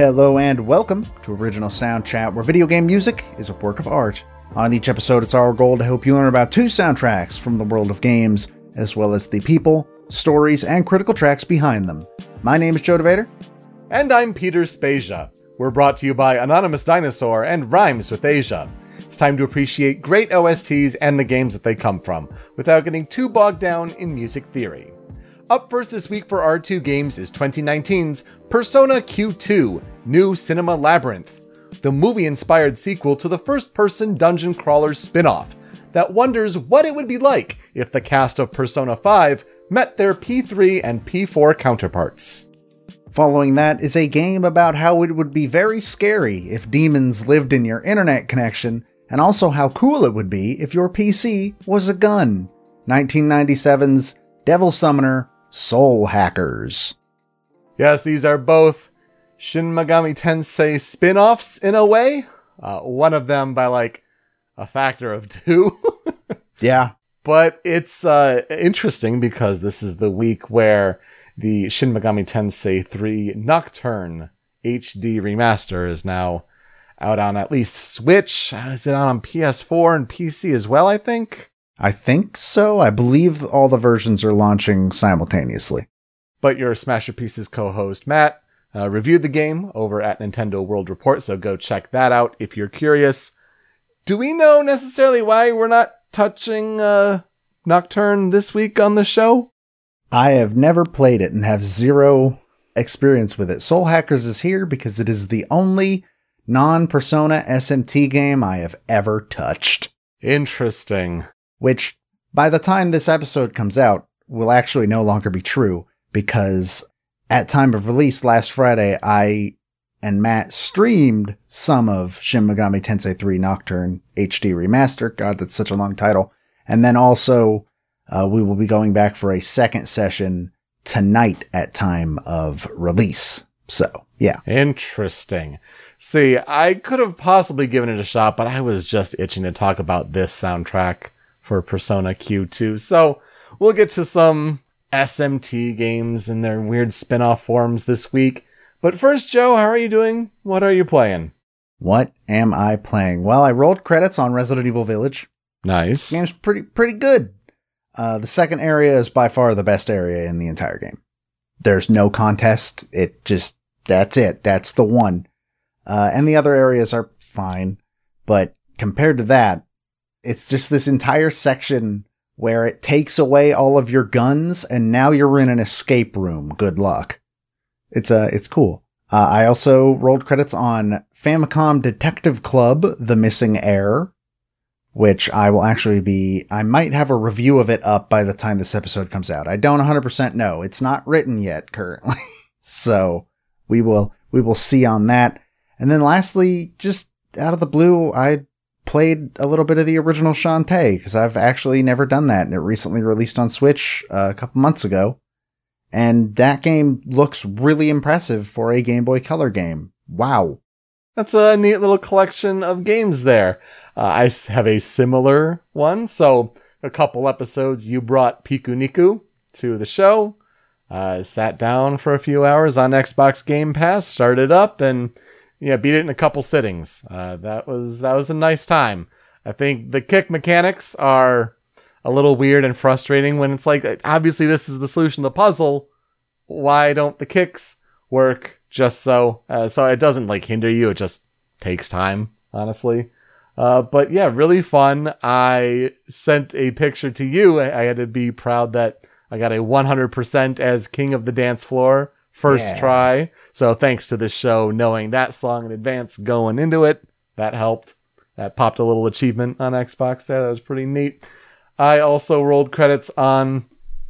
Hello and welcome to Original Sound Chat, where video game music is a work of art. On each episode, it's our goal to help you learn about two soundtracks from the world of games, as well as the people, stories, and critical tracks behind them. My name is Joe DeVader. And I'm Peter Spezia. We're brought to you by Anonymous Dinosaur and Rhymes with Asia. It's time to appreciate great OSTs and the games that they come from, without getting too bogged down in music theory. Up first this week for R2 Games is 2019's Persona Q2 New Cinema Labyrinth, the movie inspired sequel to the first person dungeon crawler spin off that wonders what it would be like if the cast of Persona 5 met their P3 and P4 counterparts. Following that is a game about how it would be very scary if demons lived in your internet connection, and also how cool it would be if your PC was a gun. 1997's Devil Summoner Soul Hackers. Yes, these are both Shin Megami Tensei spin offs in a way. Uh, one of them by like a factor of two. yeah. But it's uh, interesting because this is the week where the Shin Megami Tensei 3 Nocturne HD remaster is now out on at least Switch. Is it out on PS4 and PC as well, I think? I think so. I believe all the versions are launching simultaneously. But your Smash Smasher Pieces co host, Matt, uh, reviewed the game over at Nintendo World Report, so go check that out if you're curious. Do we know necessarily why we're not touching uh, Nocturne this week on the show? I have never played it and have zero experience with it. Soul Hackers is here because it is the only non Persona SMT game I have ever touched. Interesting which by the time this episode comes out will actually no longer be true because at time of release last Friday, I and Matt streamed some of Shin Megami Tensei 3 Nocturne HD Remaster. God, that's such a long title. And then also, uh, we will be going back for a second session tonight at time of release. So, yeah. Interesting. See, I could have possibly given it a shot, but I was just itching to talk about this soundtrack for Persona Q2. So we'll get to some SMT games and their weird spin off forms this week. But first, Joe, how are you doing? What are you playing? What am I playing? Well, I rolled credits on Resident Evil Village. Nice. The game's pretty pretty good. Uh, the second area is by far the best area in the entire game. There's no contest. It just that's it. That's the one. Uh, and the other areas are fine, but compared to that, it's just this entire section where it takes away all of your guns and now you're in an escape room. Good luck. It's uh, it's cool. Uh, I also rolled credits on Famicom Detective Club: The Missing Heir, which I will actually be. I might have a review of it up by the time this episode comes out. I don't 100% know. It's not written yet currently, so we will we will see on that. And then lastly, just out of the blue, I played a little bit of the original Shantae because I've actually never done that, and it recently released on Switch uh, a couple months ago. And that game looks really impressive for a Game Boy Color game. Wow. That's a neat little collection of games there. Uh, I have a similar one. So, a couple episodes, you brought Pikuniku to the show. Uh, sat down for a few hours on Xbox Game Pass, started up, and yeah, beat it in a couple sittings. Uh, that was that was a nice time. I think the kick mechanics are a little weird and frustrating when it's like obviously this is the solution to the puzzle. Why don't the kicks work just so? Uh, so it doesn't like hinder you. It just takes time, honestly. Uh, but yeah, really fun. I sent a picture to you. I, I had to be proud that I got a 100% as king of the dance floor first yeah. try. So thanks to this show, knowing that song in advance going into it, that helped. That popped a little achievement on Xbox there. That was pretty neat. I also rolled credits on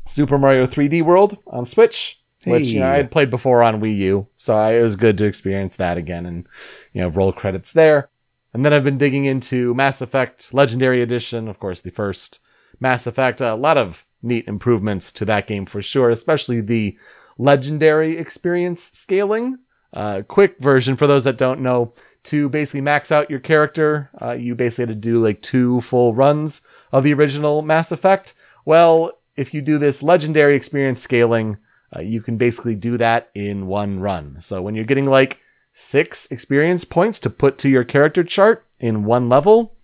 Super Mario 3D World on Switch, hey. which you know, I had played before on Wii U. So I, it was good to experience that again and, you know, roll credits there. And then I've been digging into Mass Effect Legendary Edition, of course, the first Mass Effect. A lot of neat improvements to that game for sure, especially the legendary experience scaling. Uh, quick version for those that don't know to basically max out your character, uh, you basically had to do like two full runs of the original Mass Effect. Well, if you do this legendary experience scaling, uh, you can basically do that in one run. So when you're getting like six experience points to put to your character chart in one level.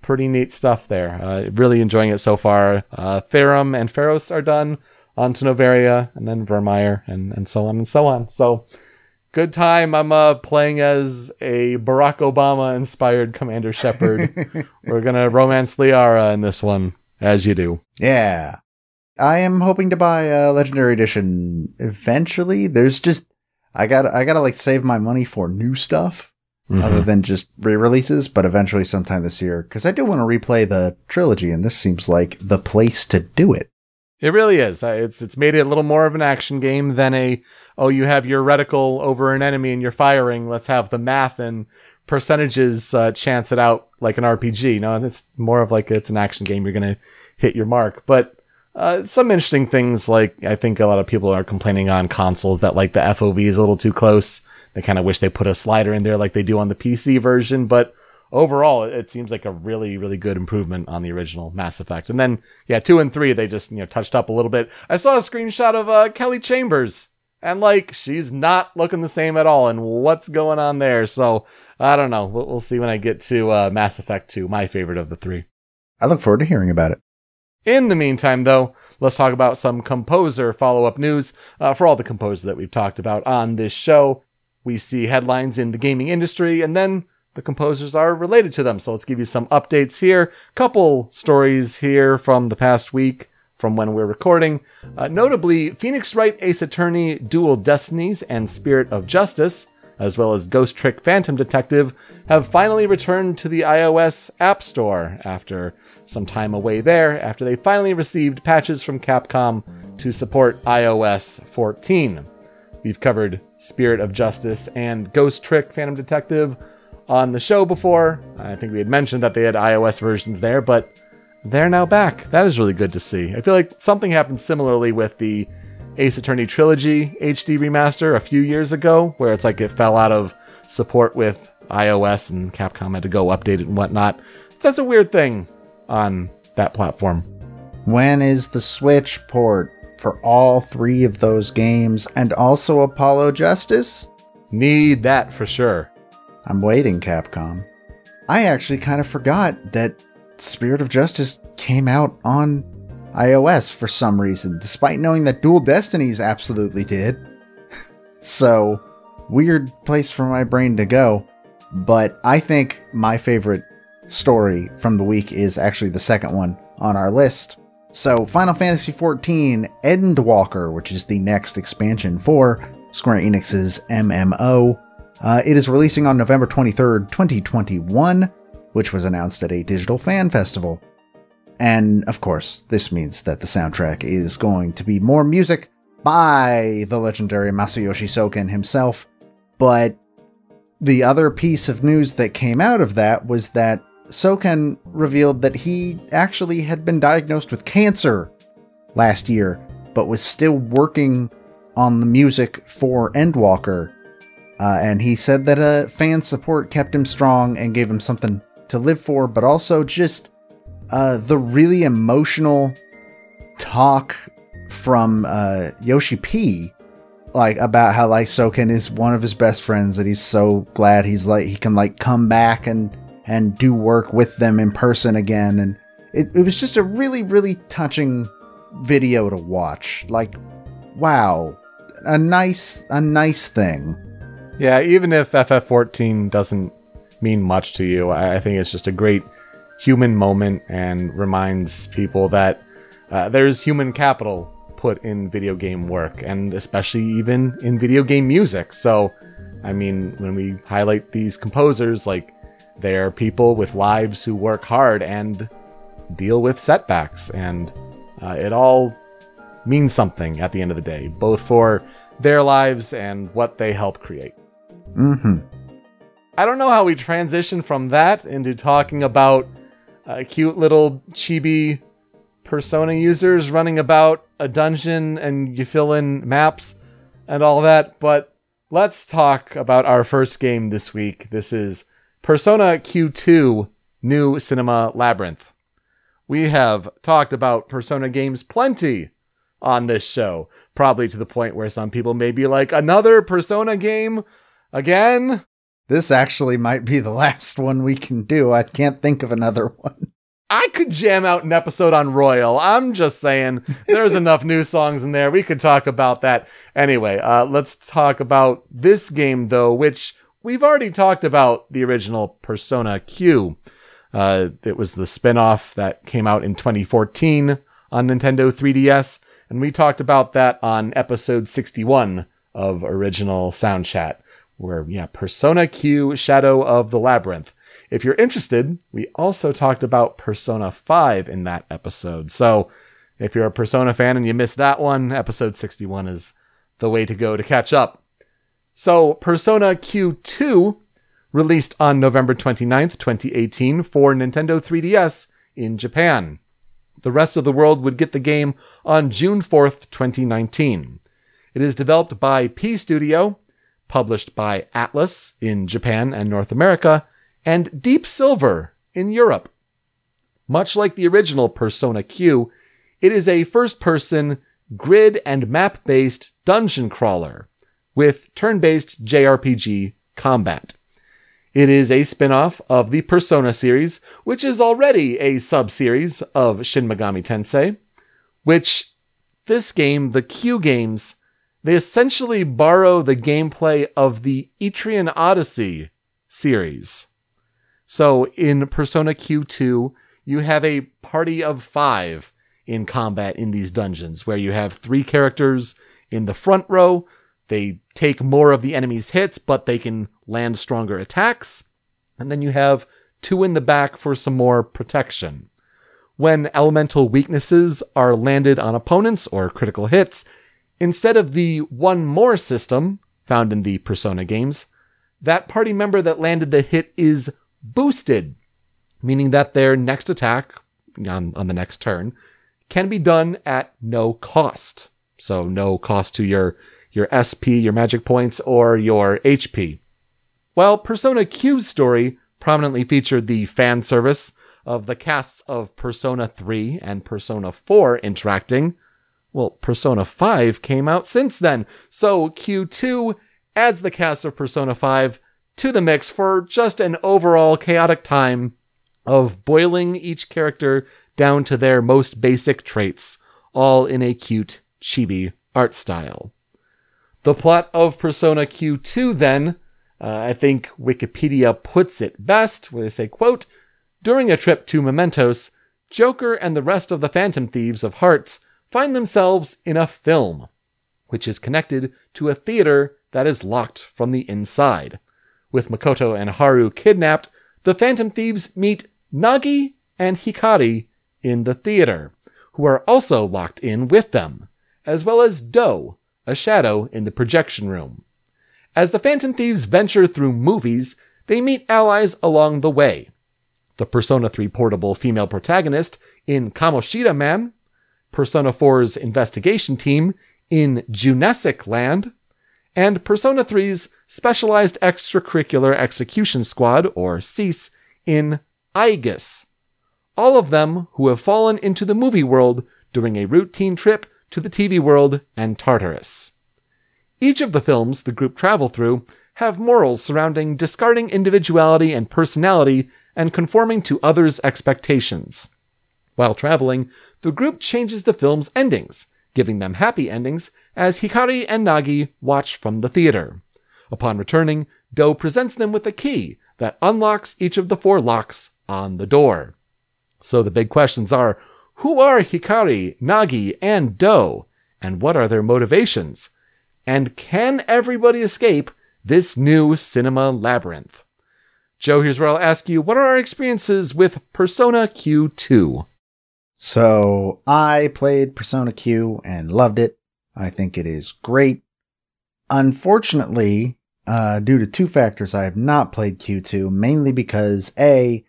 Pretty neat stuff there. Uh, really enjoying it so far. Uh, and Feros are done on to Noveria, and then Virmire, and, and so on and so on. So, good time. I'm uh, playing as a Barack Obama inspired Commander Shepard. We're going to romance Liara in this one, as you do. Yeah. I am hoping to buy a legendary edition eventually. There's just I got I got to like save my money for new stuff Mm-hmm. other than just re-releases, but eventually sometime this year cuz I do want to replay the trilogy and this seems like the place to do it. It really is. It's it's made it a little more of an action game than a oh you have your reticle over an enemy and you're firing. Let's have the math and percentages uh, chance it out like an RPG. No, it's more of like it's an action game. You're gonna hit your mark, but. Uh, some interesting things like I think a lot of people are complaining on consoles that like the FOV is a little too close. They kind of wish they put a slider in there like they do on the PC version, but overall it seems like a really really good improvement on the original Mass Effect. And then yeah, 2 and 3 they just, you know, touched up a little bit. I saw a screenshot of uh, Kelly Chambers and like she's not looking the same at all and what's going on there. So, I don't know. We'll, we'll see when I get to uh, Mass Effect 2, my favorite of the 3. I look forward to hearing about it. In the meantime, though, let's talk about some composer follow up news uh, for all the composers that we've talked about on this show. We see headlines in the gaming industry, and then the composers are related to them. So let's give you some updates here. Couple stories here from the past week from when we're recording. Uh, notably, Phoenix Wright Ace Attorney, Dual Destinies, and Spirit of Justice, as well as Ghost Trick Phantom Detective, have finally returned to the iOS App Store after some time away there, after they finally received patches from Capcom to support iOS 14. We've covered Spirit of Justice and Ghost Trick Phantom Detective on the show before. I think we had mentioned that they had iOS versions there, but they're now back. That is really good to see. I feel like something happened similarly with the Ace Attorney Trilogy HD remaster a few years ago, where it's like it fell out of support with iOS and Capcom had to go update it and whatnot. That's a weird thing on that platform. When is the Switch port for all three of those games and also Apollo Justice? Need that for sure. I'm waiting, Capcom. I actually kind of forgot that Spirit of Justice came out on iOS for some reason, despite knowing that Dual Destinies absolutely did. so, weird place for my brain to go. But I think my favorite story from the week is actually the second one on our list. So, Final Fantasy XIV Endwalker, which is the next expansion for Square Enix's MMO, uh, it is releasing on November 23rd, 2021, which was announced at a digital fan festival. And of course, this means that the soundtrack is going to be more music by the legendary Masayoshi Soken himself. But the other piece of news that came out of that was that Soken revealed that he actually had been diagnosed with cancer last year, but was still working on the music for Endwalker. Uh, and he said that uh, fan support kept him strong and gave him something to live for, but also just uh, the really emotional talk from uh, Yoshi P, like about how like Soken is one of his best friends, that he's so glad he's like he can like come back and and do work with them in person again, and it, it was just a really really touching video to watch. Like, wow, a nice a nice thing. Yeah, even if FF14 doesn't mean much to you, I, think it's just a great human moment and reminds people that uh, there's human capital put in video game work and especially even in video game music. So, I mean, when we highlight these composers, like they're people with lives who work hard and deal with setbacks, and uh, it all means something at the end of the day, both for their lives and what they help create. Mm-hmm. I don't know how we transition from that into talking about uh, cute little chibi persona users running about a dungeon and you fill in maps and all that, but let's talk about our first game this week. This is Persona Q2 New Cinema Labyrinth. We have talked about Persona games plenty on this show, probably to the point where some people may be like, another Persona game? Again? This actually might be the last one we can do. I can't think of another one. I could jam out an episode on Royal. I'm just saying there's enough new songs in there. We could talk about that. Anyway, uh, let's talk about this game though, which we've already talked about the original Persona Q. Uh, it was the spin-off that came out in 2014 on Nintendo 3DS, and we talked about that on episode 61 of original Sound Chat, where yeah, Persona Q Shadow of the Labyrinth. If you're interested, we also talked about Persona 5 in that episode. So if you're a Persona fan and you missed that one, episode 61 is the way to go to catch up. So Persona Q2 released on November 29th, 2018 for Nintendo 3DS in Japan. The rest of the world would get the game on June 4th, 2019. It is developed by P Studio, published by Atlus in Japan and North America, and Deep Silver in Europe. Much like the original Persona Q, it is a first person grid and map based dungeon crawler with turn based JRPG combat. It is a spin off of the Persona series, which is already a sub series of Shin Megami Tensei, which this game, the Q games, they essentially borrow the gameplay of the Etrian Odyssey series. So in Persona Q2, you have a party of five in combat in these dungeons where you have three characters in the front row. They take more of the enemy's hits, but they can land stronger attacks. And then you have two in the back for some more protection. When elemental weaknesses are landed on opponents or critical hits, instead of the one more system found in the Persona games, that party member that landed the hit is boosted, meaning that their next attack on, on the next turn can be done at no cost. So no cost to your, your SP, your magic points, or your HP. While Persona Q's story prominently featured the fan service of the casts of Persona 3 and Persona 4 interacting, well, Persona 5 came out since then, so Q2 adds the cast of Persona 5 to the mix for just an overall chaotic time of boiling each character down to their most basic traits, all in a cute, chibi art style. The plot of Persona Q2 then, uh, I think Wikipedia puts it best, where they say, quote, during a trip to Mementos, Joker and the rest of the Phantom Thieves of Hearts find themselves in a film, which is connected to a theater that is locked from the inside. With Makoto and Haru kidnapped, the Phantom Thieves meet Nagi and Hikari in the theater, who are also locked in with them, as well as Doe, a shadow in the projection room. As the Phantom Thieves venture through movies, they meet allies along the way. The Persona 3 portable female protagonist in Kamoshida Man, Persona 4's investigation team in Junessic Land, and Persona 3's Specialized Extracurricular Execution Squad, or SEES, in Aigis. All of them who have fallen into the movie world during a routine trip to the TV world and Tartarus. Each of the films the group travel through have morals surrounding discarding individuality and personality and conforming to others' expectations. While traveling, the group changes the film's endings, giving them happy endings as Hikari and Nagi watch from the theater. Upon returning, Doe presents them with a key that unlocks each of the four locks on the door. So the big questions are who are Hikari, Nagi, and Doe? And what are their motivations? And can everybody escape this new cinema labyrinth? Joe, here's where I'll ask you what are our experiences with Persona Q2? So I played Persona Q and loved it. I think it is great. Unfortunately, uh, due to two factors, I have not played Q2, mainly because A,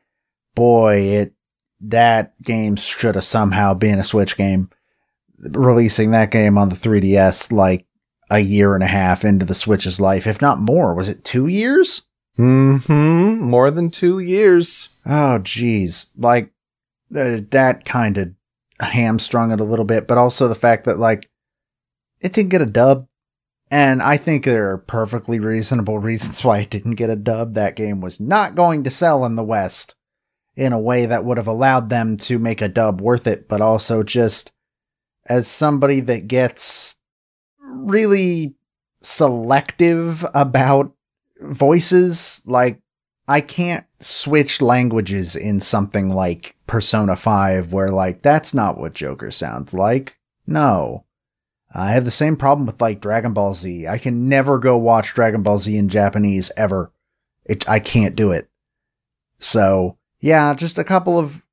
boy, it, that game should have somehow been a Switch game. Releasing that game on the 3DS like a year and a half into the Switch's life, if not more. Was it two years? Hmm. More than two years. Oh, geez. Like, uh, that kind of hamstrung it a little bit, but also the fact that, like, it didn't get a dub And I think there are perfectly reasonable reasons why it didn't get a dub. That game was not going to sell in the West in a way that would have allowed them to make a dub worth it, but also just as somebody that gets really selective about voices, like I can't switch languages in something like Persona 5 where like that's not what Joker sounds like. No. I have the same problem with like Dragon Ball Z. I can never go watch Dragon Ball Z in Japanese ever. It I can't do it. So, yeah, just a couple of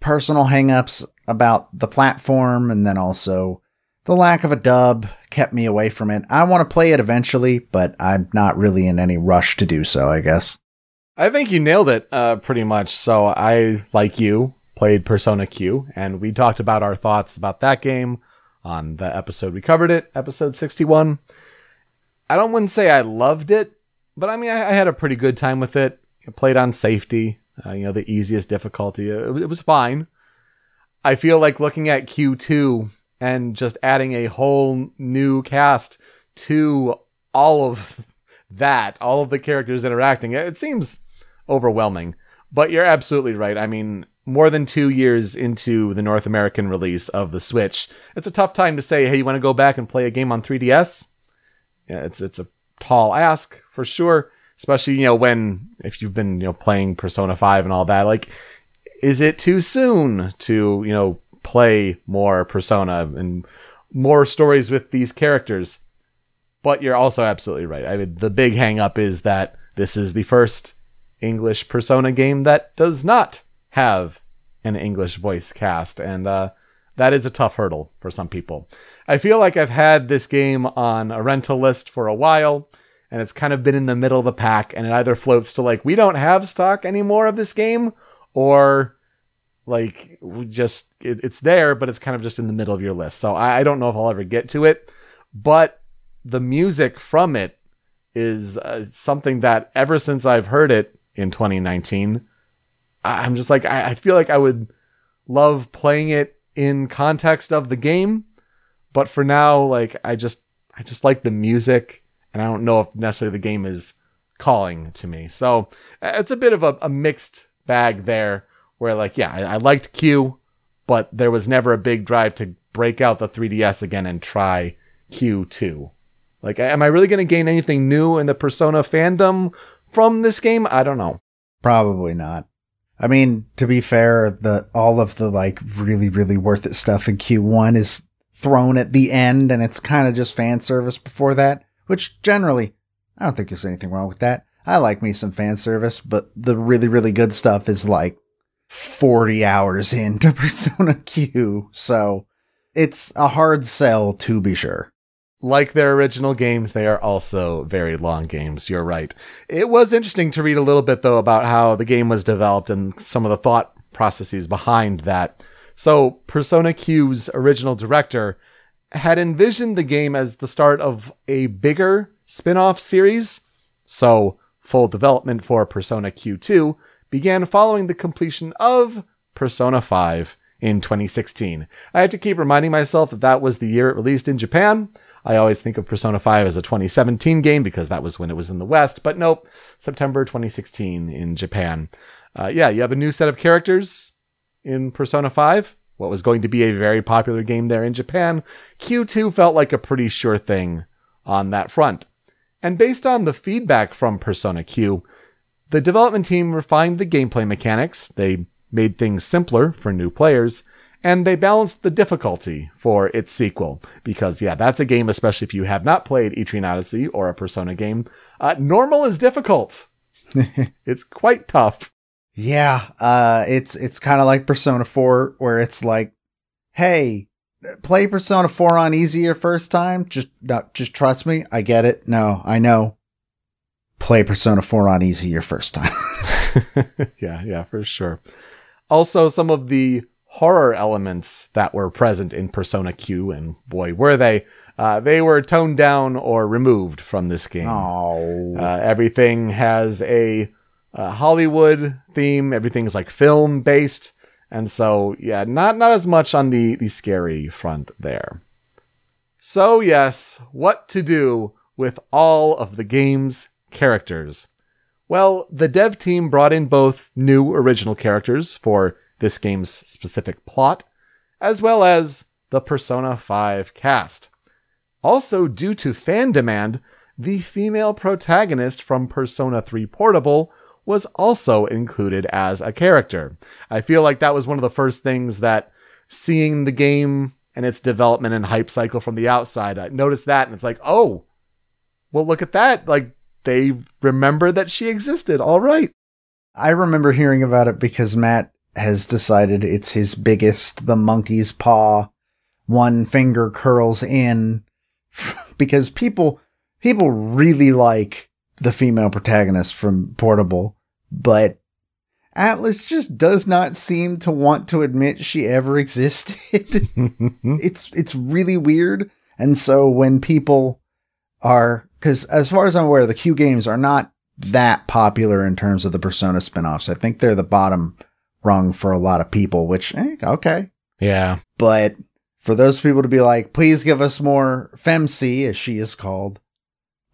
personal hangups about the platform and then also the lack of a dub kept me away from it. I want to play it eventually, but I'm not really in any rush to do so, I guess. I think you nailed it uh, pretty much. So I, like you, played Persona Q, and we talked about our thoughts about that game on the episode we covered it, episode 61. I don't wouldn't say I loved it, but I mean I, I had a pretty good time with it. I played on safety, uh, you know, the easiest difficulty. It, it was fine. I feel like looking at Q2 and just adding a whole new cast to all of that, all of the characters interacting, it seems overwhelming. But you're absolutely right. I mean, more than two years into the North American release of the Switch, it's a tough time to say, hey, you want to go back and play a game on 3DS? Yeah, it's it's a tall ask for sure. Especially, you know, when if you've been, you know, playing Persona 5 and all that, like, is it too soon to, you know, play more Persona and more stories with these characters? But you're also absolutely right. I mean, the big hang up is that this is the first English Persona game that does not have an English voice cast, and uh, that is a tough hurdle for some people. I feel like I've had this game on a rental list for a while, and it's kind of been in the middle of the pack, and it either floats to like, we don't have stock anymore of this game, or like, we just, it, it's there, but it's kind of just in the middle of your list. So I, I don't know if I'll ever get to it, but the music from it is uh, something that ever since I've heard it in 2019, I'm just like, I, I feel like I would love playing it in context of the game. But for now, like, I just, I just like the music and I don't know if necessarily the game is calling to me. So it's a bit of a, a mixed bag there where like, yeah, I, I liked Q, but there was never a big drive to break out the 3DS again and try Q2. Like, am I really going to gain anything new in the Persona fandom from this game? I don't know. Probably not. I mean, to be fair, the all of the like really really worth it stuff in Q1 is thrown at the end and it's kind of just fan service before that, which generally I don't think there's anything wrong with that. I like me some fan service, but the really really good stuff is like 40 hours into Persona Q. So, it's a hard sell to be sure like their original games, they are also very long games. You're right. It was interesting to read a little bit, though, about how the game was developed and some of the thought processes behind that. So, Persona Q's original director had envisioned the game as the start of a bigger spin off series. So, full development for Persona Q2 began following the completion of Persona 5 in 2016. I have to keep reminding myself that that was the year it released in Japan. I always think of Persona 5 as a 2017 game because that was when it was in the West, but nope, September 2016 in Japan. Uh, yeah, you have a new set of characters in Persona 5. What was going to be a very popular game there in Japan, Q2 felt like a pretty sure thing on that front. And based on the feedback from Persona Q, the development team refined the gameplay mechanics, they made things simpler for new players, and they balanced the difficulty for its sequel. Because yeah that's a game especially if you have not played etrian odyssey or a persona game uh, normal is difficult. It's quite tough. Yeah uh, it's it's kind of like persona 4 where it's like hey play persona 4 on easy your first time. Just no, just trust me. I get it. No i know. Play persona 4 on easy your first time. Yeah yeah for sure. Also some of the horror elements that were present in Persona Q, and boy, were they. Uh, they were toned down or removed from this game. Oh. Uh, everything has a, a Hollywood theme. Everything's like film based, and so yeah, not not as much on the the scary front there. So yes, what to do with all of the game's characters. Well, the dev team brought in both new original characters for this game's specific plot, as well as the Persona 5 cast. Also, due to fan demand, the female protagonist from Persona 3 Portable was also included as a character. I feel like that was one of the first things that seeing the game and its development and hype cycle from the outside, I noticed that and it's like, oh, well, look at that. Like they remember that she existed. All right. I remember hearing about it because Matt has decided it's his biggest, the monkey's paw, one finger curls in because people, people really like the female protagonist from Portable, but Atlus just does not seem to want to admit she ever existed. it's it's really weird. And so when people are because as far as I'm aware, the Q games are not that popular in terms of the Persona spin-offs. I think they're the bottom rung for a lot of people, which eh, okay. Yeah. But for those people to be like, please give us more Femc, as she is called.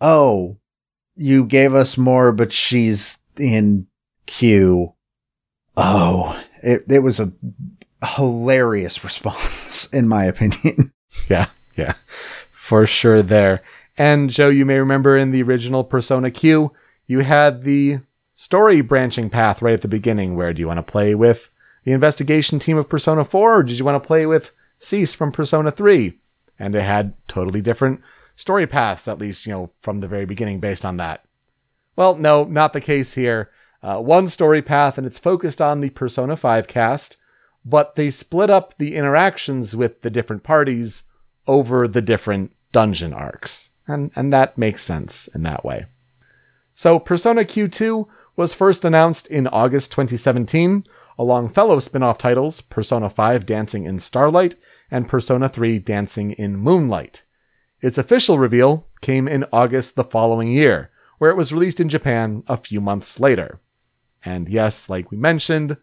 Oh, you gave us more, but she's in Q Oh, it, it was a hilarious response, in my opinion. Yeah, yeah, for sure there. And Joe, you may remember in the original Persona Q, you had the story branching path right at the beginning. Where do you want to play with the investigation team of Persona 4, or did you want to play with SEES from Persona 3? And it had totally different story paths, at least, you know, from the very beginning based on that. Well, no, not the case here uh, one story path and it's focused on the Persona 5 cast, but they split up the interactions with the different parties over the different dungeon arcs. And, and that makes sense in that way. So Persona Q2 was first announced in August 2017, along fellow spin off titles Persona 5 Dancing in Starlight and Persona 3 Dancing in Moonlight. Its official reveal came in August the following year, where it was released in Japan a few months later. And yes, like we mentioned,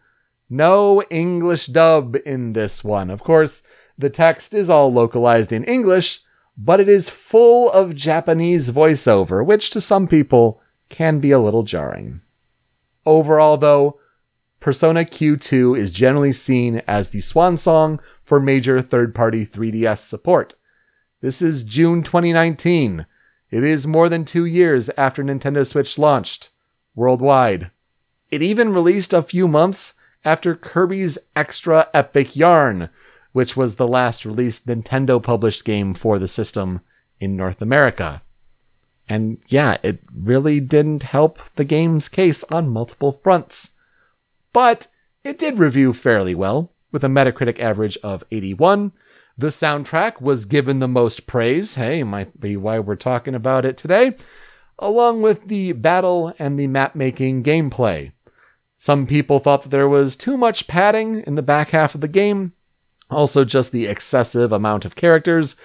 no English dub in this one. Of course, the text is all localized in English, but it is full of Japanese voiceover, which to some people can be a little jarring. Overall, though, Persona Q2 is generally seen as the swan song for major third party 3DS support. This is June 2019. It is more than two years after Nintendo Switch launched worldwide. It even released a few months after Kirby's Extra Epic Yarn, which was the last released Nintendo published game for the system in North America. And yeah, it really didn't help the game's case on multiple fronts. But it did review fairly well, with a Metacritic average of 81. The soundtrack was given the most praise. Hey, might be why we're talking about it today. Along with the battle and the map making gameplay. Some people thought that there was too much padding in the back half of the game, also just the excessive amount of characters,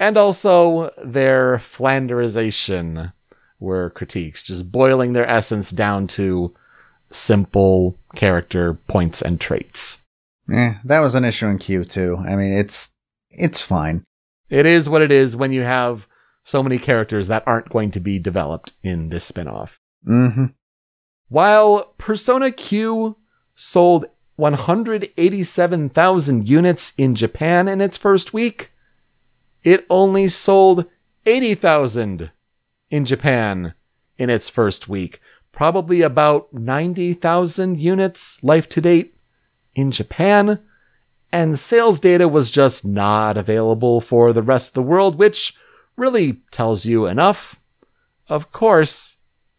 and also their flanderization were critiques, just boiling their essence down to simple character points and traits. Yeah, that was an issue in Q too. I mean, it's it's fine. It is what it is when you have so many characters that aren't going to be developed in this spin-off. Mm-hmm. While Persona Q sold 187,000 units in Japan in its first week, it only sold 80,000 in Japan in its first week. Probably about 90,000 units life to date in Japan. And sales data was just not available for the rest of the world, which really tells you enough. Of course,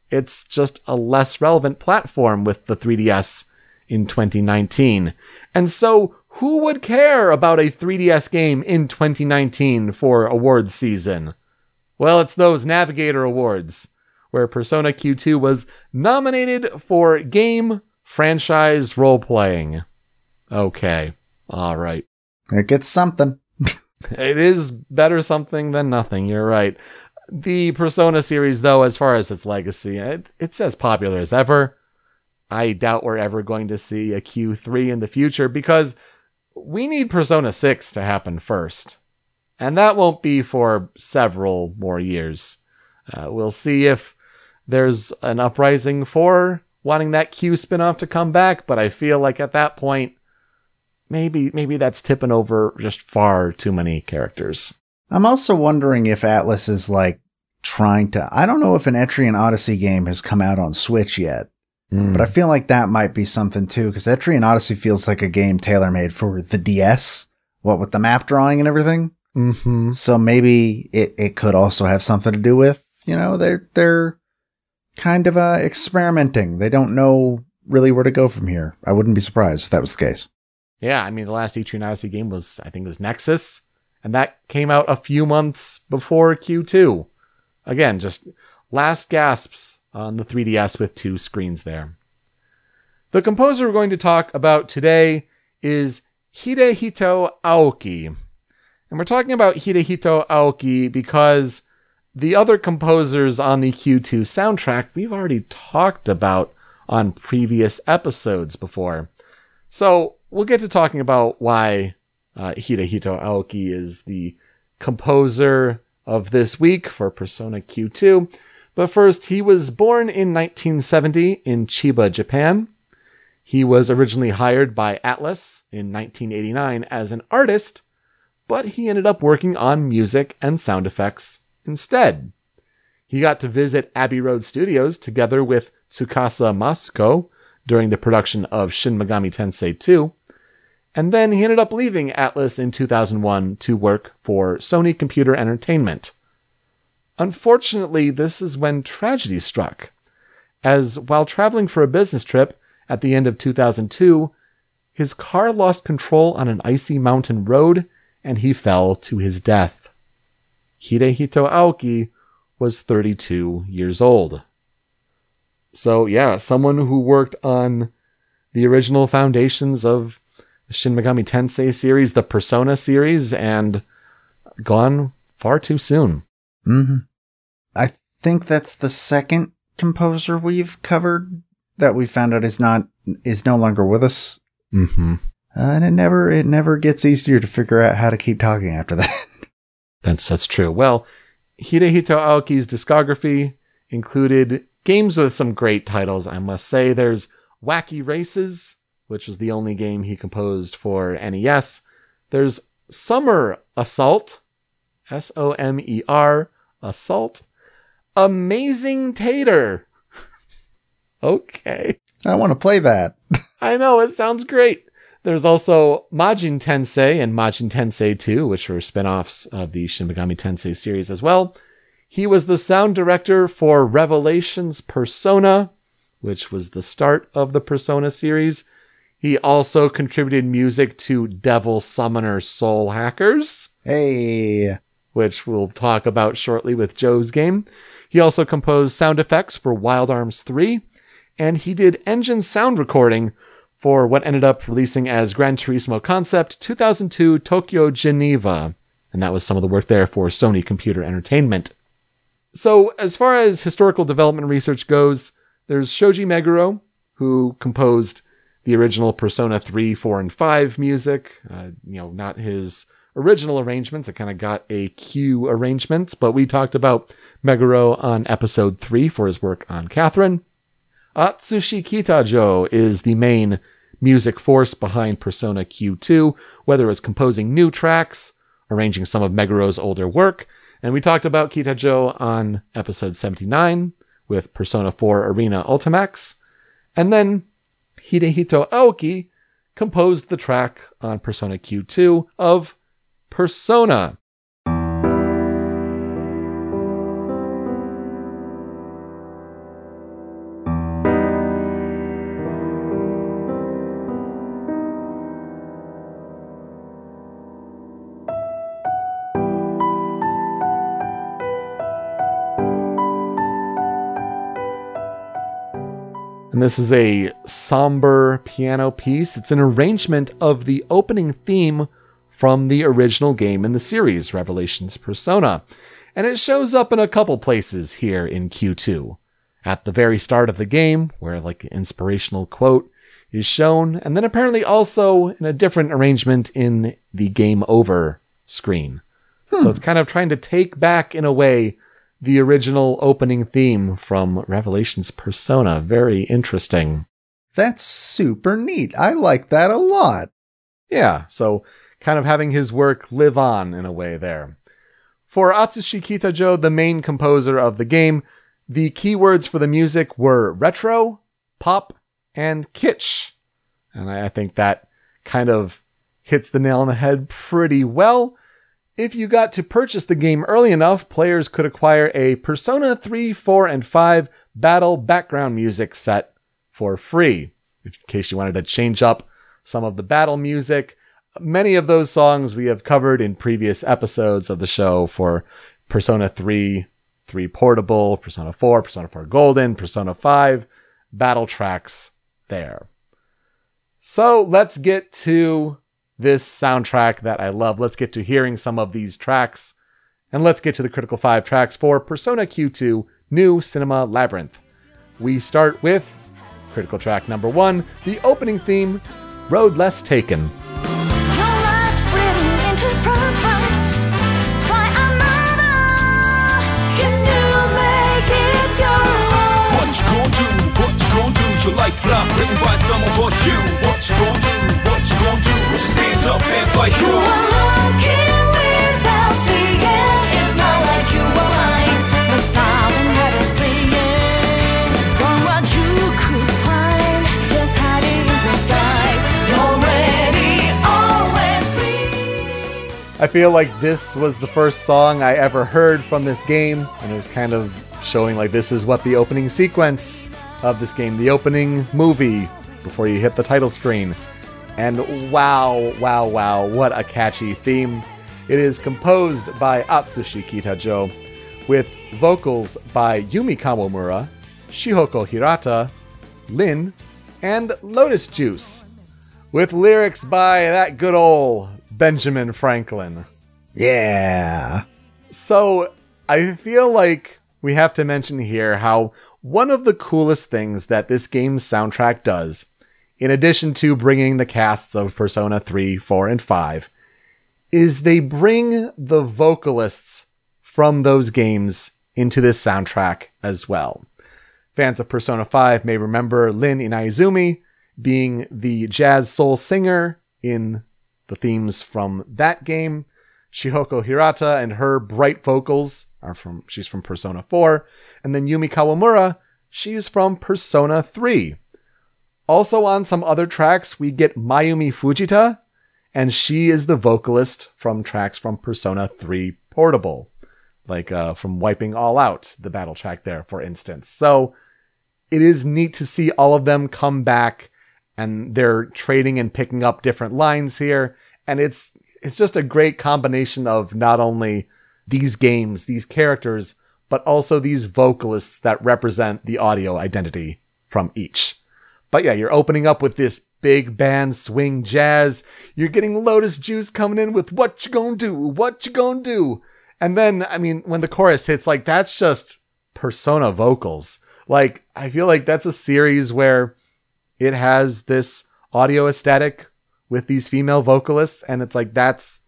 it's just a less relevant platform with the 3DS in 2019. And so, who would care about a 3DS game in 2019 for awards season? Well, it's those NAVGTR Awards, where Persona Q2 was nominated for Game Franchise Role Playing. Okay, alright. It gets something. it is better something than nothing, you're right. The Persona series, though, as far as its legacy, it, it's as popular as ever. I doubt we're ever going to see a Q3 in the future because we need Persona 6 to happen first. And that won't be for several more years. Uh, we'll see if there's an uprising for wanting that Q spinoff to come back, but I feel like at that point, maybe maybe that's tipping over just far too many characters. I'm also wondering if Atlus is like trying to. I don't know if an Etrian Odyssey game has come out on Switch yet, Mm. but I feel like that might be something too because Etrian Odyssey feels like a game tailor made for the DS. What with the map drawing and everything. hmm So maybe it, it could also have something to do with, you know, they're, they're kind of, uh, experimenting. They don't know really where to go from here. I wouldn't be surprised if that was the case. Yeah, I mean the last Etrian Odyssey game was I think it was Nexus, and that came out a few months before Q2. Again, just last gasps on the 3DS with two screens there. The composer we're going to talk about today is Hidehito Aoki. And we're talking about Hidehito Aoki because the other composers on the Q2 soundtrack we've already talked about on previous episodes before. So we'll get to talking about why uh, Hidehito Aoki is the composer of this week for Persona Q2. But first, he was born in 1970 in Chiba, Japan. He was originally hired by Atlus in 1989 as an artist, but he ended up working on music and sound effects instead. He got to visit Abbey Road Studios together with Tsukasa Masuko during the production of Shin Megami Tensei 2, and then he ended up leaving Atlus in 2001 to work for Sony Computer Entertainment. Unfortunately, this is when tragedy struck, as while traveling for a business trip at the end of 2002, his car lost control on an icy mountain road and he fell to his death. Hidehito Aoki was 32 years old. So, yeah, someone who worked on the original foundations of the Shin Megami Tensei series, the Persona series, and gone far too soon. Mm-hmm. I think that's the second composer we've covered that we found out is not, is no longer with us. Mm-hmm. Uh, and it never, it never gets easier to figure out how to keep talking after that. That's that's true. Well, Hidehito Aoki's discography included games with some great titles, I must say. There's Wacky Races, which was the only game he composed for NES. There's Somer Assault, S O M E R, Assault. Amazing Tater. okay. I want to play that. I know, it sounds great. There's also Majin Tensei and Majin Tensei 2, which were spin-offs of the Shin Megami Tensei series as well. He was the sound director for Revelations Persona, which was the start of the Persona series. He also contributed music to Devil Summoner Soul Hackers, Hey. Which we'll talk about shortly with Joe's game. He also composed sound effects for Wild Arms 3, and he did engine sound recording for what ended up releasing as Gran Turismo Concept 2002 Tokyo Geneva. And that was some of the work there for Sony Computer Entertainment. So, as far as historical development research goes, there's Shoji Meguro, who composed the original Persona 3, 4, and 5 music. Uh, you know, not his original arrangements. It kind of got a Q arrangements, but we talked about Meguro on episode 3 for his work on Catherine. Atsushi Kitajo is the main music force behind Persona Q2, whether it was composing new tracks, arranging some of Meguro's older work, and we talked about Kitajo on episode 79 with Persona 4 Arena Ultimax, and then Hidehito Aoki composed the track on Persona Q2 of Persona. And this is a somber piano piece. It's an arrangement of the opening theme from the original game in the series, Revelations Persona. And it shows up in a couple places here in Q2. At the very start of the game, where like an inspirational quote is shown, and then apparently also in a different arrangement in the game over screen. So it's kind of trying to take back, in a way, the original opening theme from Revelations Persona. Very interesting. That's super neat. I like that a lot. Yeah, so kind of having his work live on in a way there. For Atsushi Kitajo, the main composer of the game, the keywords for the music were retro, pop, and kitsch. And I think that kind of hits the nail on the head pretty well. If you got to purchase the game early enough, players could acquire a Persona 3, 4, and 5 battle background music set for free. In case you wanted to change up some of the battle music, many of those songs we have covered in previous episodes of the show for Persona 3, 3 Portable, Persona 4, Persona 4 Golden, Persona 5, battle tracks there. So let's get to this soundtrack that I love. Let's get to hearing some of these tracks. And let's get to the critical five tracks for Persona Q2 New Cinema Labyrinth. We start with critical track number one, the opening theme, Road Less Taken. Plan by someone but you. What you gonna do? What you gonna do? Just stand up and fight you. You are looking without seeing. It's not like you are mine. The silent had a playing from what you could find. Just hiding inside. You're ready, always free. I feel like this was the first song I ever heard from this game, and it was kind of showing like this is what the opening sequence of this game, the opening movie before you hit the title screen. And wow, wow, wow, what a catchy theme. It is composed by Atsushi Kitajo, with vocals by Yumi Kawamura, Shihoko Hirata, Lin, and Lotus Juice, with lyrics by that good old Benjamin Franklin. Yeah. So I feel like we have to mention here how one of the coolest things that this game's soundtrack does, in addition to bringing the casts of Persona 3, 4, and 5, is they bring the vocalists from those games into this soundtrack as well. Fans of Persona 5 may remember Lin Inaizumi being the jazz soul singer in the themes from that game. Shihoko Hirata and her bright vocals are from she's from Persona 4, and then Yumi Kawamura, she's from Persona 3. Also on some other tracks, we get Mayumi Fujita, and she is the vocalist from tracks from Persona 3 Portable, like uh, from Wiping All Out, the battle track there, for instance. So it is neat to see all of them come back, and they're trading and picking up different lines here, and it's it's just a great combination of not only these games, these characters, but also these vocalists that represent the audio identity from each. But yeah, you're opening up with this big band swing jazz. You're getting Lotus Juice coming in with what you gonna do? What you gonna do? And then, I mean, when the chorus hits, like that's just persona vocals. Like, I feel like that's a series where it has this audio aesthetic with these female vocalists, and it's like that's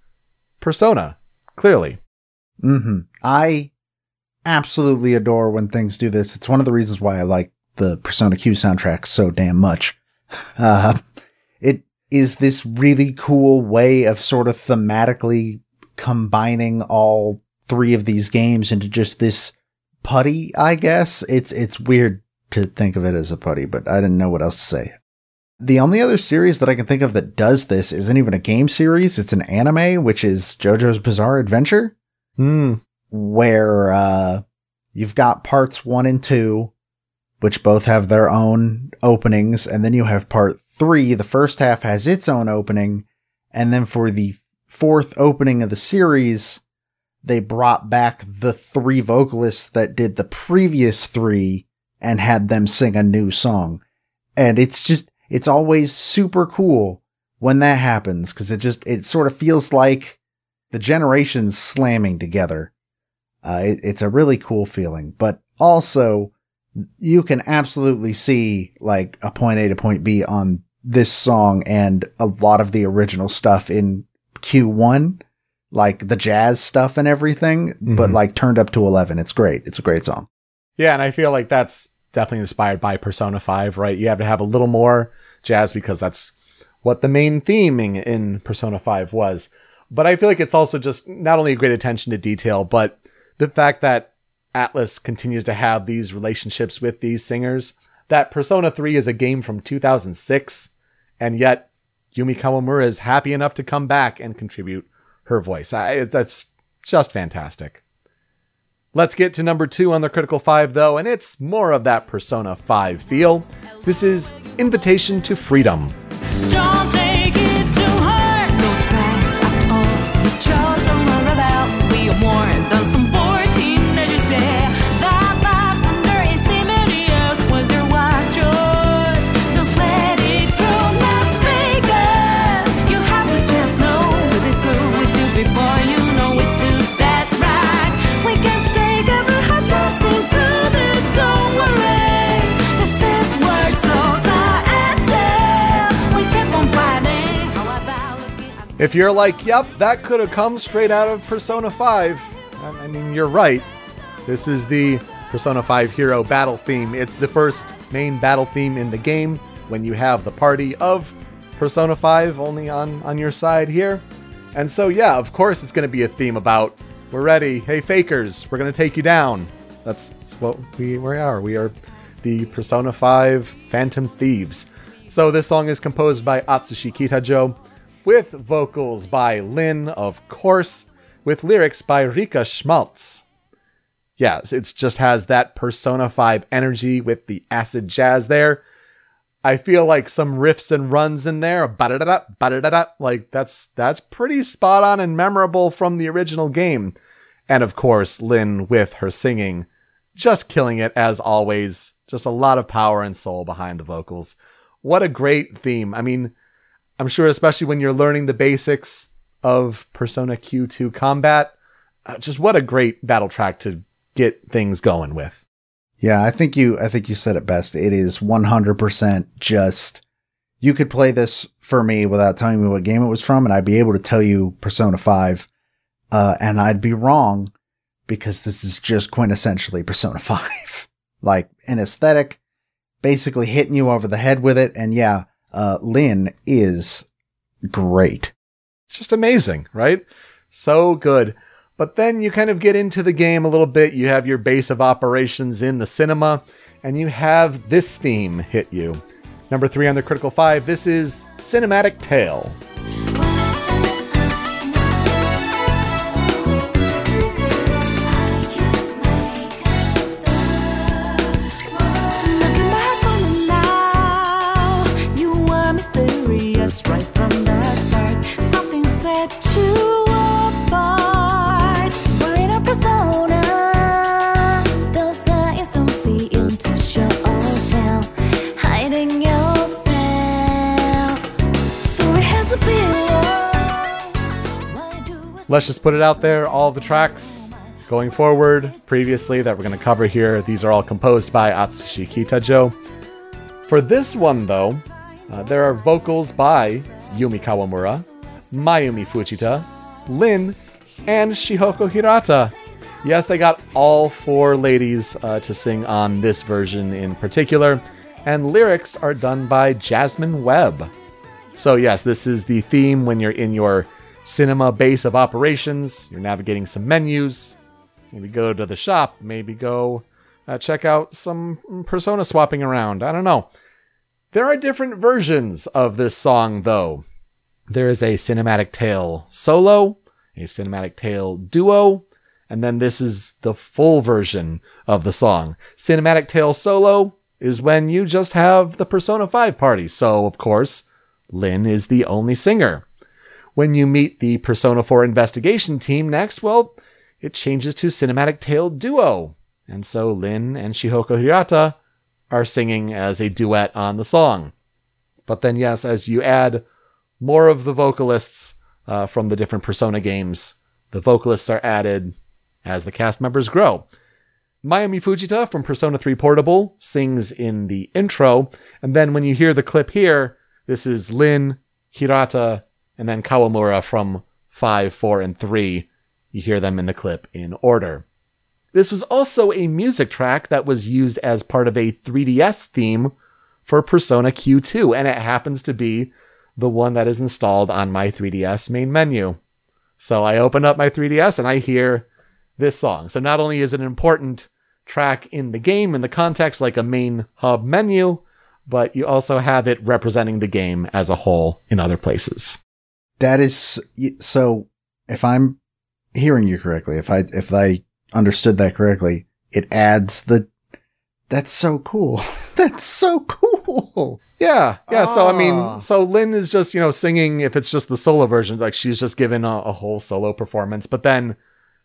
persona, clearly. Mm-hmm. I absolutely adore when things do this. It's one of the reasons why I like the Persona Q soundtrack so damn much. Uh, it is this really cool way of sort of thematically combining all three of these games into just this putty, I guess. It's, it's weird to think of it as a putty, but I didn't know what else to say. The only other series that I can think of that does this isn't even a game series. It's an anime, which is JoJo's Bizarre Adventure. Hmm. Where, uh, you've got parts one and two, which both have their own openings. And then you have part three. The first half has its own opening. And then for the fourth opening of the series, they brought back the three vocalists that did the previous three and had them sing a new song. And it's just, it's always super cool when that happens because it just it sort of feels like the generations slamming together. Uh, it, it's a really cool feeling, but also you can absolutely see like a point A to point B on this song and a lot of the original stuff in Q1. like the jazz stuff and everything, but Mhm. like turned up to 11. It's great. It's a great song. Yeah, and I feel like that's definitely inspired by Persona 5, right? You have to have a little more jazz because that's what the main theming in Persona 5 was. But I feel like it's also just not only a great attention to detail, but the fact that Atlus continues to have these relationships with these singers. That Persona 3 is a game from 2006, and yet Yumi Kawamura is happy enough to come back and contribute her voice. I, that's just fantastic. Let's get to number two on the Critical Five, though, and it's more of that Persona 5 feel. This is Invitation to Freedom. If you're like, yep, that could have come straight out of Persona 5, I mean, you're right. This is the Persona 5 hero battle theme. It's the first main battle theme in the game when you have the party of Persona 5 only on, on your side here. And so, yeah, of course, it's going to be a theme about we're ready. Hey, fakers, we're going to take you down. That's, that's what we, we are. We are the Persona 5 Phantom Thieves. So, this song is composed by Atsushi Kitajo, with vocals by Lin, of course, with lyrics by Rika Schmaltz. Yes, it just has that Persona 5 energy with the acid jazz there. I feel like some riffs and runs in there, like that's that's pretty spot on and memorable from the original game. And of course, Lin with her singing, just killing it as always. Just a lot of power and soul behind the vocals. What a great theme. I mean, I'm sure, especially when you're learning the basics of Persona Q2 combat, uh, just what a great battle track to get things going with. Yeah, I think you I think you said it best. It is 100% just you could play this for me without telling me what game it was from and I'd be able to tell you Persona 5 uh and I'd be wrong because this is just quintessentially Persona 5. like an aesthetic basically hitting you over the head with it and yeah, uh Lin is great. It's just amazing, right? So good. But then you kind of get into the game a little bit. You have your base of operations in the cinema, and you have this theme hit you. Number three on the Critical Five, this is Cinematic Tale. Let's just put it out there. All the tracks going forward, previously, that we're going to cover here, these are all composed by Atsushi Kitajo. For this one, though, uh, there are vocals by Yumi Kawamura, Mayumi Fujita, Lin, and Shihoko Hirata. Yes, they got all four ladies uh, to sing on this version in particular, and lyrics are done by Jasmine Webb. So, yes, this is the theme when you're in your cinema base of operations. You're navigating some menus. Maybe go to the shop. Maybe go uh, check out some persona swapping around. I don't know. There are different versions of this song, though. There is a cinematic tale solo, a cinematic tale duo, and then this is the full version of the song. Cinematic tale solo is when you just have the Persona 5 party. So, of course, Lin is the only singer. When you meet the Persona 4 investigation team next, well, it changes to Cinematic Tale Duo. And so Lin and Shihoko Hirata are singing as a duet on the song. But then, yes, as you add more of the vocalists uh, from the different Persona games, the vocalists are added as the cast members grow. Mayumi Fujita from Persona 3 Portable sings in the intro, and then when you hear the clip here, this is Lin, Hirata, and then Kawamura from 5, 4, and 3. You hear them in the clip in order. This was also a music track that was used as part of a 3DS theme for Persona Q2, and it happens to be the one that is installed on my 3DS main menu. So I open up my 3DS and I hear this song. So not only is it an important track in the game in the context like a main hub menu, but you also have it representing the game as a whole in other places. That is so. If I'm hearing you correctly, if I if I understood that correctly, it adds the. That's so cool. That's so cool. Yeah, yeah. So I Ah. mean, so Lin is just you know singing. If it's just the solo version, like she's just given a, a whole solo performance. But then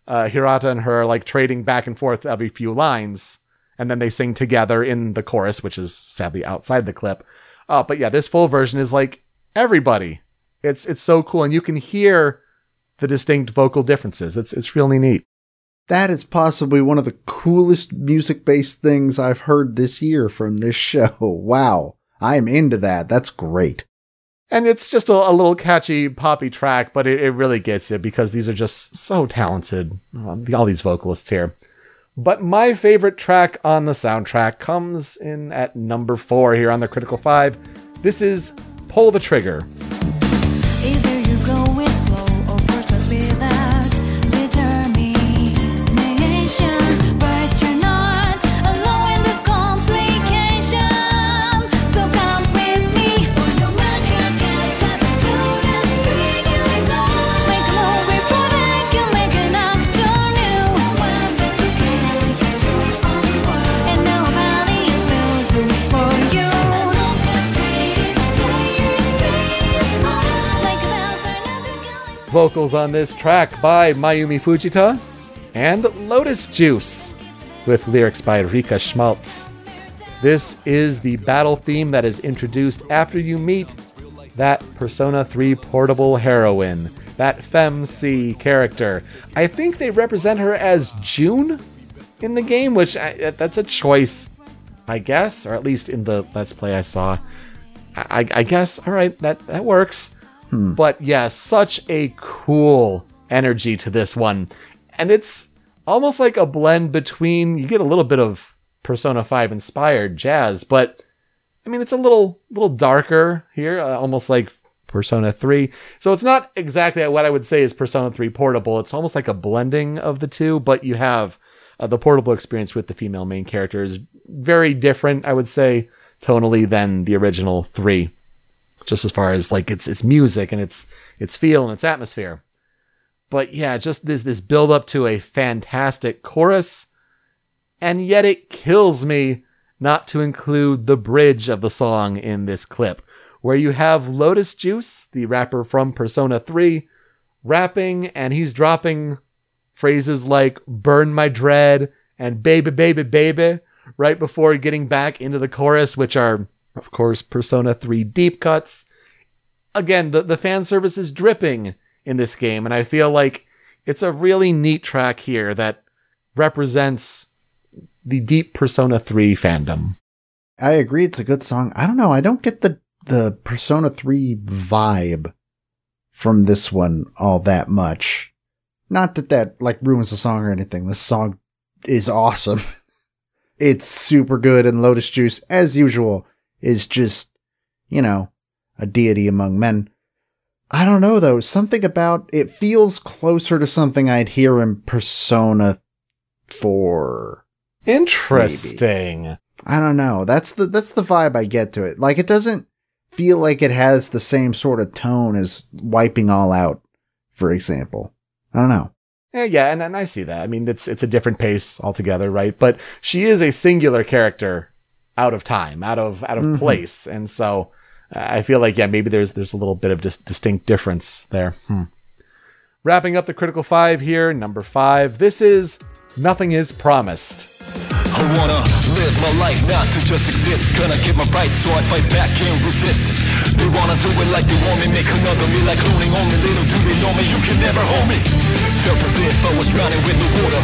uh, Hirata and her are like trading back and forth every few lines, and then they sing together in the chorus, which is sadly outside the clip. Uh, but yeah, this full version is like everybody. It's it's so cool, and you can hear the distinct vocal differences. It's it's really neat. That is possibly one of the coolest music based things I've heard this year from this show. Wow. I'm into that. That's great. And it's just a, a little catchy poppy track, but it, it really gets you because these are just so talented. Uh, all these vocalists here. But my favorite track on the soundtrack comes in at number four here on the Critical Five. This is Pull the Trigger. Vocals on this track by Mayumi Fujita and Lotus Juice with lyrics by Rika Schmaltz. This is the battle theme that is introduced after you meet that Persona 3 portable heroine, that FemC character. I think they represent her as June in the game, which I, that's a choice, I guess, or at least in the Let's Play I saw. I, I guess, all right, that, that works. But yeah, such a cool energy to this one. And it's almost like a blend between, you get a little bit of Persona 5 inspired jazz, but I mean, it's a little, little darker here, uh, almost like Persona 3. So it's not exactly what I would say is Persona 3 portable. It's almost like a blending of the two, but you have uh, the portable experience with the female main character is very different, I would say, tonally than the original 3 just as far as like its its music and its its feel and its atmosphere. But yeah, just this this build up to a fantastic chorus, and yet it kills me not to include the bridge of the song in this clip, where you have Lotus Juice, the rapper from Persona 3, rapping and he's dropping phrases like burn my dread and baby baby baby right before getting back into the chorus, which are of course, Persona 3 deep cuts. Again, the, the fan service is dripping in this game, and I feel like it's a really neat track here that represents the deep Persona 3 fandom. I agree it's a good song. I don't know. I don't get the the Persona 3 vibe from this one all that much. Not that that like ruins the song or anything. This song is awesome. it's super good and Lotus Juice as usual is just, you know, a deity among men. I don't know though. Something about it feels closer to something I'd hear in Persona 4. Interesting. I don't know. That's the that's the vibe I get to it. Like it doesn't feel like it has the same sort of tone as wiping all out, for example. I don't know. Yeah, yeah, and, and I see that. I mean, it's it's a different pace altogether, right? But she is a singular character out of time, out of out of Mhm. place, and so uh, I feel like yeah, maybe there's there's a little bit of dis- distinct difference there. Hmm. Wrapping up the critical five here, number five. This is nothing is promised. I wanna live my life not to just exist. Gonna get my rights, so I fight back and resist. They wanna do it like they want me, make another me like cloning on me. Little do they know me, you can never hold me. Felt as if I was drowning with the water.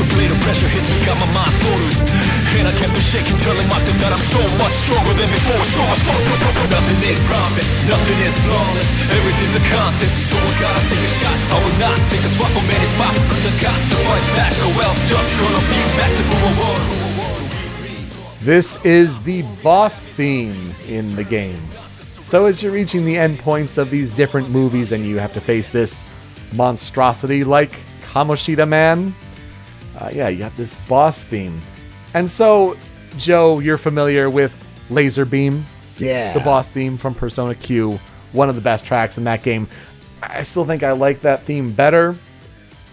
The of pressure hits me, got my mind slaughtered. And I kept shaking, telling myself that I'm so much stronger than before. So much stronger. Nothing is promised, nothing is flawless. Everything's a contest, so I gotta take a shot. I will not take a swap any spot, cause I got to fight back, or else just gonna be back to who I was. This is the boss theme in the game. So, as you're reaching the endpoints of these different movies and you have to face this monstrosity like Kamoshida Man, uh, yeah, you have this boss theme. And so, Joe, you're familiar with Laser Beam, Yeah. the boss theme from Persona Q, one of the best tracks in that game. I still think I like that theme better,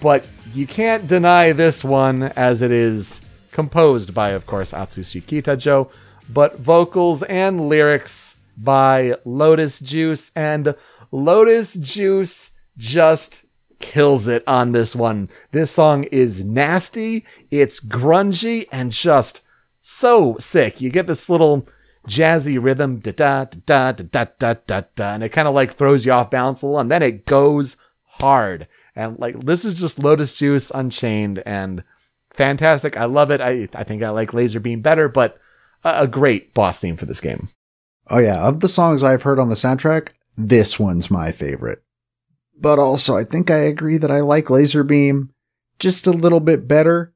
but you can't deny this one as it is composed by, of course, Atsushi Kitajo, but vocals and lyrics by Lotus Juice, and Lotus Juice just kills it on this one. This song is nasty, it's grungy, and just so sick. You get this little jazzy rhythm, da da da da da da da da, and it kind of like throws you off balance a little, and then it goes hard. And like this is just Lotus Juice Unchained and fantastic. I love it. I I think I like Laser Beam better, but a, a great boss theme for this game. Oh yeah, of the songs I've heard on the soundtrack, this one's my favorite. But also, I think I agree that I like Laser Beam just a little bit better.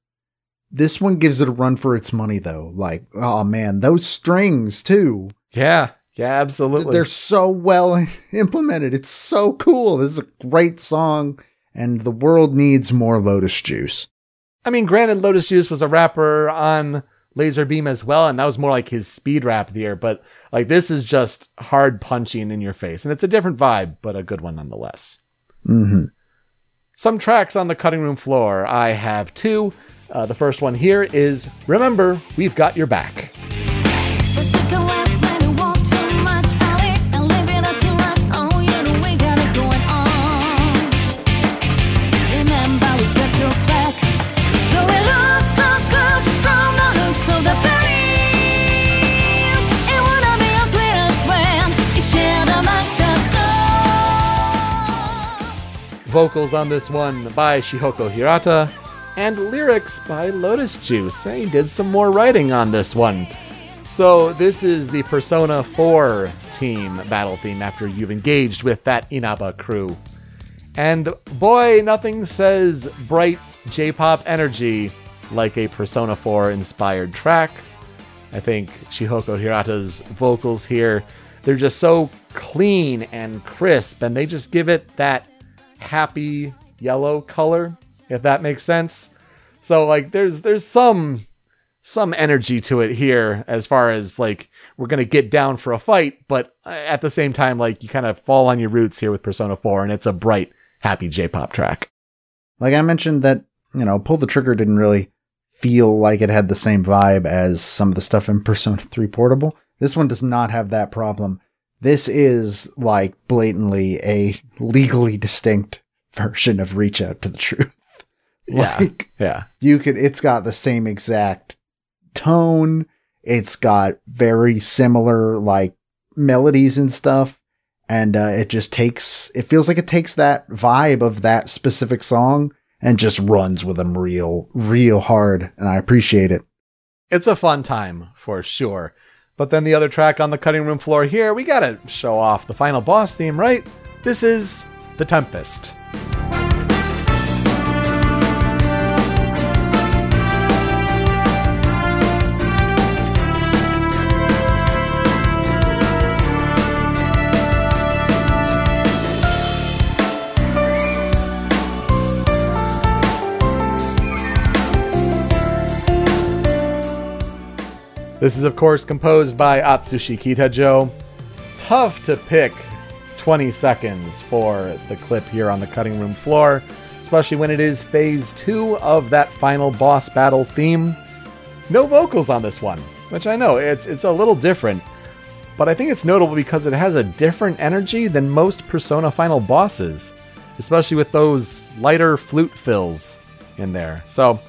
This one gives it a run for its money though. Like, oh man, those strings too. Yeah, yeah, absolutely. They're so well implemented. It's so cool. This is a great song and the world needs more Lotus Juice. I mean, granted, Lotus Juice was a rapper on Laser Beam as well, and that was more like his speed rap there. But like this is just hard punching in your face, and it's a different vibe, but a good one nonetheless. Mhm. Some tracks on the cutting room floor. I have two. Uh, the first one here is "Remember, We've Got Your Back." Vocals on this one by Shihoko Hirata, and lyrics by Lotus Juice. He did some more writing on this one. So, this is the Persona 4 team battle theme after you've engaged with that Inaba crew. And boy, nothing says bright J pop energy like a Persona 4 inspired track. I think Shihoko Hirata's vocals here, they're just so clean and crisp, and they just give it that happy yellow color, if that makes sense. So like there's there's some some energy to it here as far as like we're gonna get down for a fight, but uh, at the same time, like you kind of fall on your roots here with Persona 4, and it's a bright, happy J-pop track. Like I mentioned that, you know, Pull the Trigger didn't really feel like it had the same vibe as some of the stuff in Persona 3 Portable. This one does not have that problem. This is like blatantly a legally distinct version of Reach Out to the Truth. Yeah. Like Yeah. you could it's got the same exact tone. It's got very similar like melodies and stuff. And uh, it just takes it feels like it takes that vibe of that specific song and just runs with them real, real hard. And I appreciate it. It's a fun time for sure. But then the other track on the cutting room floor here, we gotta show off the final boss theme, right? This is The Tempest. This is, of course, composed by Atsushi Kitajo. Tough to pick 20 seconds for the clip here on the cutting room floor, especially when it is phase two of that final boss battle theme. No vocals on this one, which I know it's it's a little different, but I think it's notable because it has a different energy than most Persona final bosses, especially with those lighter flute fills in there. So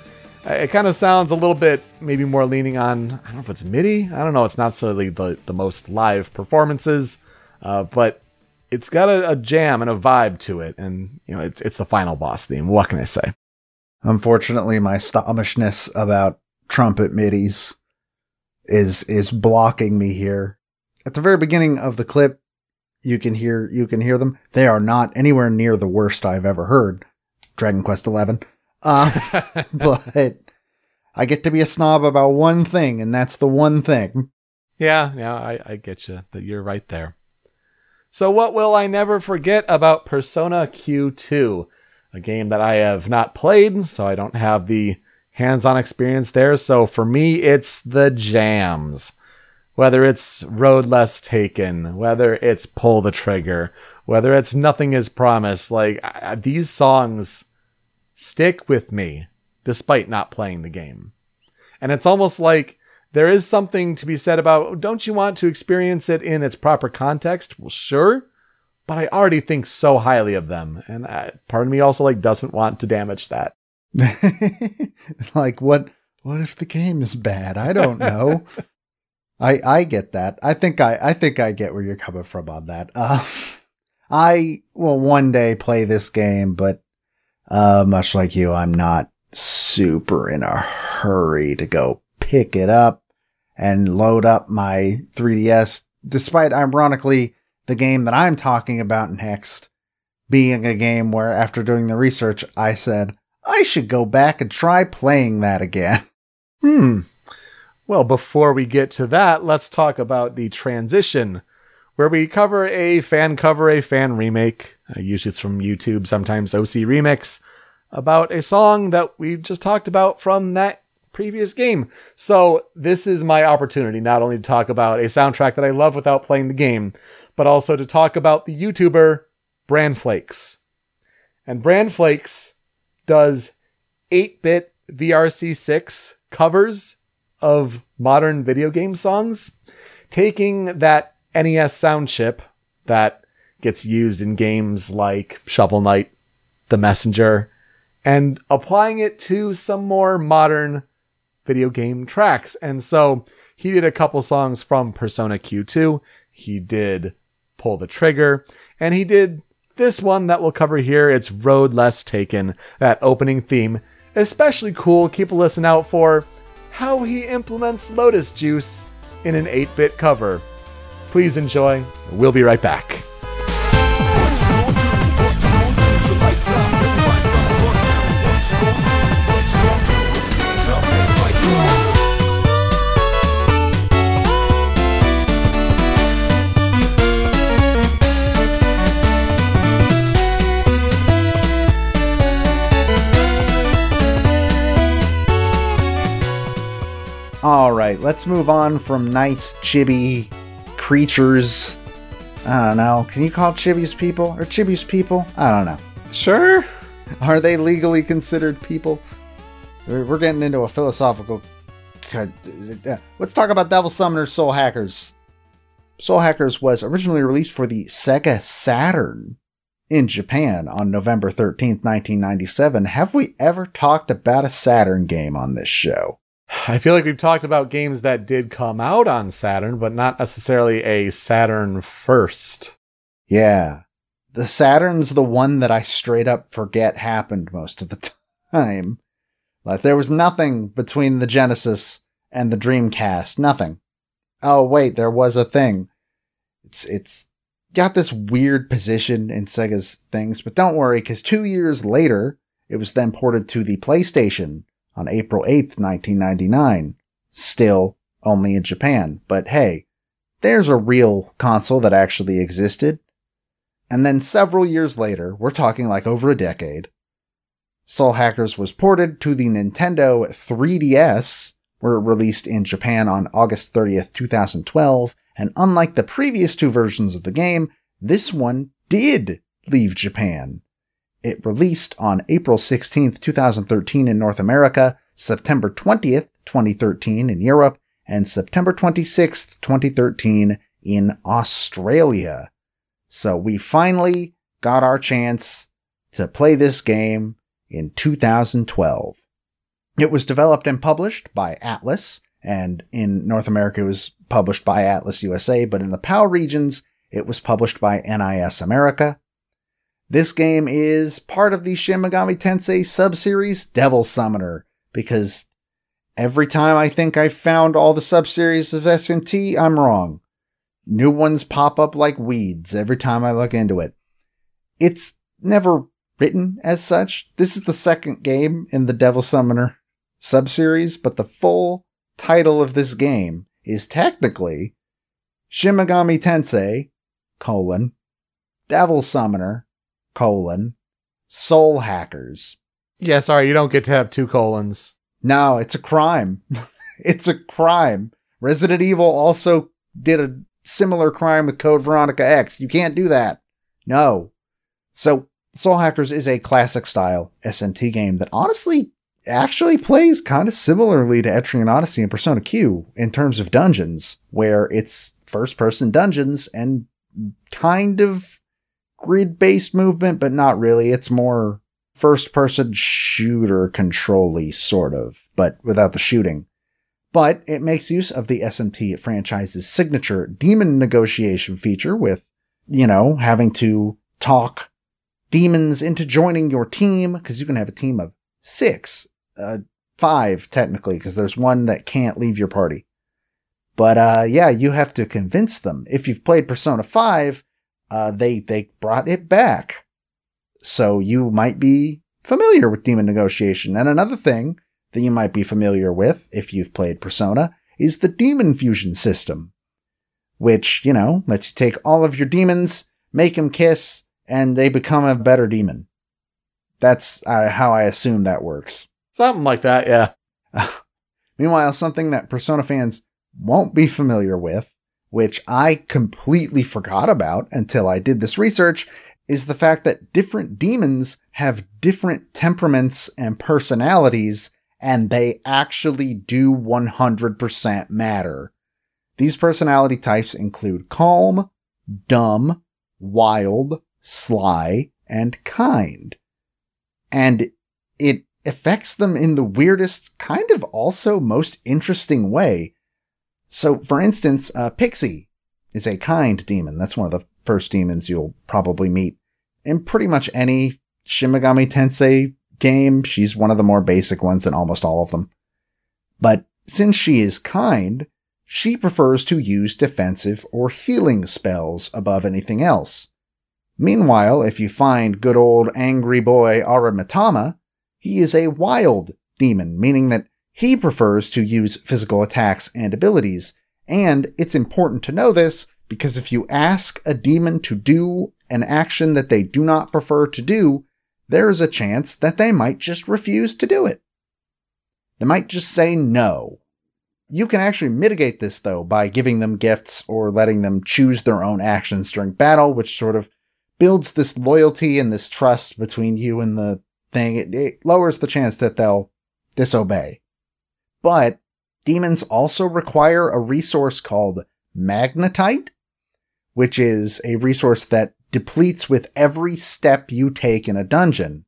it kind of sounds a little bit maybe more leaning on I don't know if it's MIDI. I don't know. It's not necessarily the the most live performances, uh, but it's got a, a jam and a vibe to it, and you know it's it's the final boss theme. What can I say? Unfortunately, my stomachness about trumpet MIDIs is is blocking me here. At the very beginning of the clip, you can hear you can hear them. They are not anywhere near the worst I've ever heard. Dragon Quest Eleven. Uh, but I get to be a snob about one thing, and that's the one thing. Yeah, yeah, I, I get you. That you're right there. So, what will I never forget about Persona Q2? A game that I have not played, so I don't have the hands-on experience there. So for me, it's the jams. Whether it's Road Less Taken, whether it's Pull the Trigger, whether it's Nothing Is Promised, like I, these songs stick with me despite not playing the game. And it's almost like there is something to be said about don't you want to experience it in its proper context? Well, sure, but I already think so highly of them, and I, part of me also like doesn't want to damage that. like what what if the game is bad? I don't know. I I get that. I think I I think I get where you're coming from on that. Uh, I will one day play this game, but uh, much like you, I'm not super in a hurry to go pick it up and load up my 3DS. Despite ironically the game that I'm talking about next being a game where after doing the research, I said, I should go back and try playing that again. Hmm. Well, before we get to that, let's talk about the transition, where we cover a fan cover, a fan remake. Uh, usually it's from YouTube, sometimes OC Remix, about a song that we just talked about from that previous game. So this is my opportunity not only to talk about a soundtrack that I love without playing the game, but also to talk about the YouTuber Bran Flakes. And Bran Flakes does 8 bit VRC6 covers of modern video game songs, taking that NES sound chip that gets used in games like Shovel Knight, The Messenger, and applying it to some more modern video game tracks. And so he did a couple songs from Persona Q2. He did Pull the Trigger, and he did this one that we'll cover here. It's Road Less Taken, that opening theme. Especially cool. Keep a listen out for how he implements Lotus Juice in an 8 bit cover. Please enjoy. We'll be right back. All right, let's move on from nice chibi creatures. I don't know. Can you call chibis people or chibis people? I don't know. Sure. Are they legally considered people? We're getting into a philosophical. Uh, let's talk about Devil Summoner Soul Hackers. Soul Hackers was originally released for the Sega Saturn in Japan on November 13th, 1997. Have we ever talked about a Saturn game on this show? I feel like we've talked about games that did come out on Saturn, but not necessarily a Saturn first. Yeah. The Saturn's the one that I straight up forget happened most of the time. Like there was nothing between the Genesis and the Dreamcast. Nothing. Oh wait, there was a thing. It's it's got this weird position in Sega's things, but don't worry, because two years later, it was then ported to the PlayStation on April 8th, 1999. Still only in Japan, but hey, there's a real console that actually existed. And then several years later, we're talking like over a decade, Soul Hackers was ported to the Nintendo 3DS, were released in Japan on August 30th, 2012, and unlike the previous two versions of the game, this one did leave Japan. It released on April 16th, 2013 in North America, September 20th, 2013 in Europe, and September 26th, 2013 in Australia. So we finally got our chance to play this game in 2012. It was developed and published by Atlus, and in North America it was published by Atlus USA, but in the PAL regions it was published by NIS America. This game is part of the Shin Megami Tensei subseries Devil Summoner, because Every time I think I've found all the subseries of SMT, I'm wrong. New ones pop up like weeds every time I look into it. It's never written as such. This is the second game in the Devil Summoner subseries, but the full title of this game is technically Shin Megami Tensei, colon, Devil Summoner, colon, Soul Hackers. Yeah, sorry, you don't get to have two colons. No, it's a crime. it's a crime. Resident Evil also did a similar crime with Code Veronica X. You can't do that. No. So, Soul Hackers is a classic style SMT game that honestly actually plays kind of similarly to Etrian Odyssey and Persona Q in terms of dungeons, where it's first person dungeons and kind of grid based movement, but not really. It's more first person shooter control sort of, but without the shooting. But it makes use of the SMT franchise's signature demon negotiation feature with, you know, having to talk demons into joining your team because you can have a team of six, uh, five technically, because there's one that can't leave your party. But uh, yeah, you have to convince them. If you've played Persona 5, uh, they they brought it back, so you might be familiar with demon negotiation. And another thing that you might be familiar with if you've played Persona is the demon fusion system, which you know lets you take all of your demons, make them kiss, and they become a better demon. That's uh, how I assume that works. Something like that, yeah. Meanwhile, something that Persona fans won't be familiar with, which I completely forgot about until I did this research, is the fact that different demons have different temperaments and personalities, and they actually do 100% matter. These personality types include calm, dumb, wild, sly, and kind. And it affects them in the weirdest, kind of also most interesting way. So, for instance, uh, Pixie is a kind demon. That's one of the first demons you'll probably meet in pretty much any Shin Megami Tensei game. She's one of the more basic ones in almost all of them. But since she is kind, she prefers to use defensive or healing spells above anything else. Meanwhile, if you find good old angry boy Aramitama, he is a wild demon, meaning that he prefers to use physical attacks and abilities. And it's important to know this because if you ask a demon to do an action that they do not prefer to do, there's a chance that they might just refuse to do it. They might just say no. You can actually mitigate this though by giving them gifts or letting them choose their own actions during battle, which sort of builds this loyalty and this trust between you and the thing. It, it lowers the chance that they'll disobey. But demons also require a resource called magnetite, which is a resource that depletes with every step you take in a dungeon.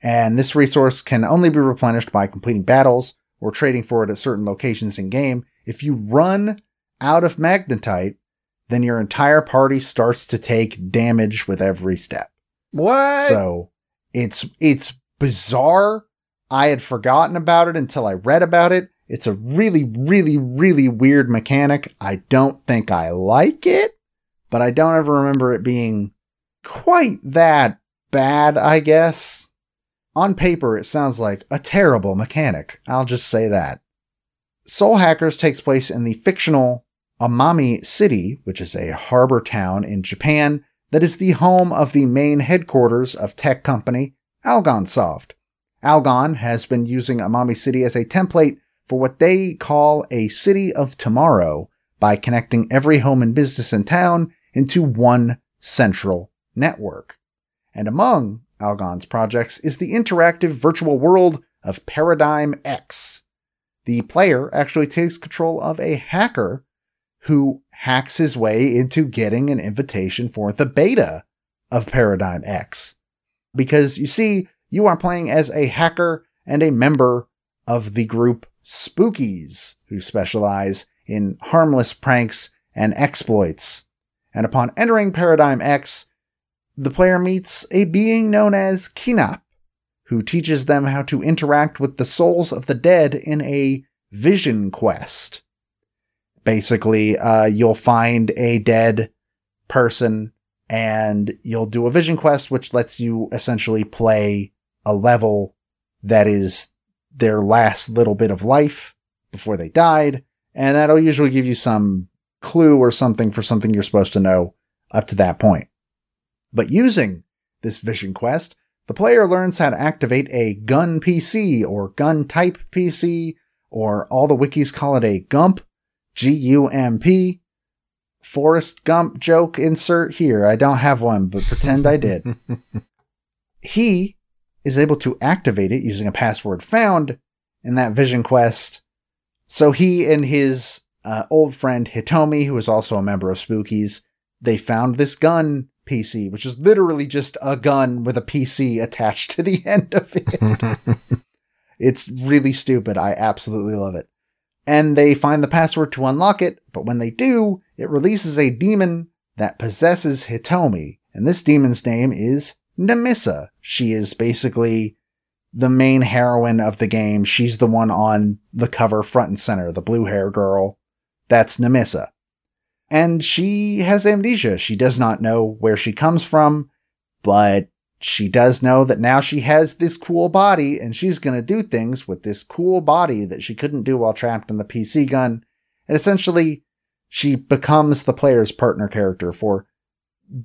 And this resource can only be replenished by completing battles or trading for it at certain locations in game. If you run out of magnetite, then your entire party starts to take damage with every step. What? So it's it's bizarre. I had forgotten about it until I read about it. It's a really, really, really weird mechanic. I don't think I like it, but I don't ever remember it being quite that bad, I guess. On paper, it sounds like a terrible mechanic. I'll just say that. Soul Hackers takes place in the fictional Amami City, which is a harbor town in Japan that is the home of the main headquarters of tech company Algonsoft. Algon has been using Amami City as a template for what they call a city of tomorrow by connecting every home and business in town into one central network. And among Algon's projects is the interactive virtual world of Paradigm X. The player actually takes control of a hacker who hacks his way into getting an invitation for the beta of Paradigm X. Because you see, you are playing as a hacker and a member of the group Spookies, who specialize in harmless pranks and exploits. And upon entering Paradigm X, the player meets a being known as Kinap, who teaches them how to interact with the souls of the dead in a vision quest. Basically, uh, you'll find a dead person and you'll do a vision quest, which lets you essentially play a level that is their last little bit of life before they died. And that'll usually give you some clue or something for something you're supposed to know up to that point. But using this vision quest, the player learns how to activate a gun PC or gun type PC, or all the wikis call it a GUMP, G U M P. Forrest Gump joke insert here. I don't have one, but pretend I did. he is able to activate it using a password found in that vision quest. So he and his uh, old friend Hitomi, who is also a member of Spookies, they found this gun PC, which is literally just a gun with a PC attached to the end of it. it's really stupid. I absolutely love it. And they find the password to unlock it, but when they do, it releases a demon that possesses Hitomi. And this demon's name is Nemissa. She is basically the main heroine of the game. She's the one on the cover front and center, the blue hair girl. That's Nemissa. And she has amnesia. She does not know where she comes from, but she does know that now she has this cool body and she's going to do things with this cool body that she couldn't do while trapped in the PC gun. And essentially, she becomes the player's partner character for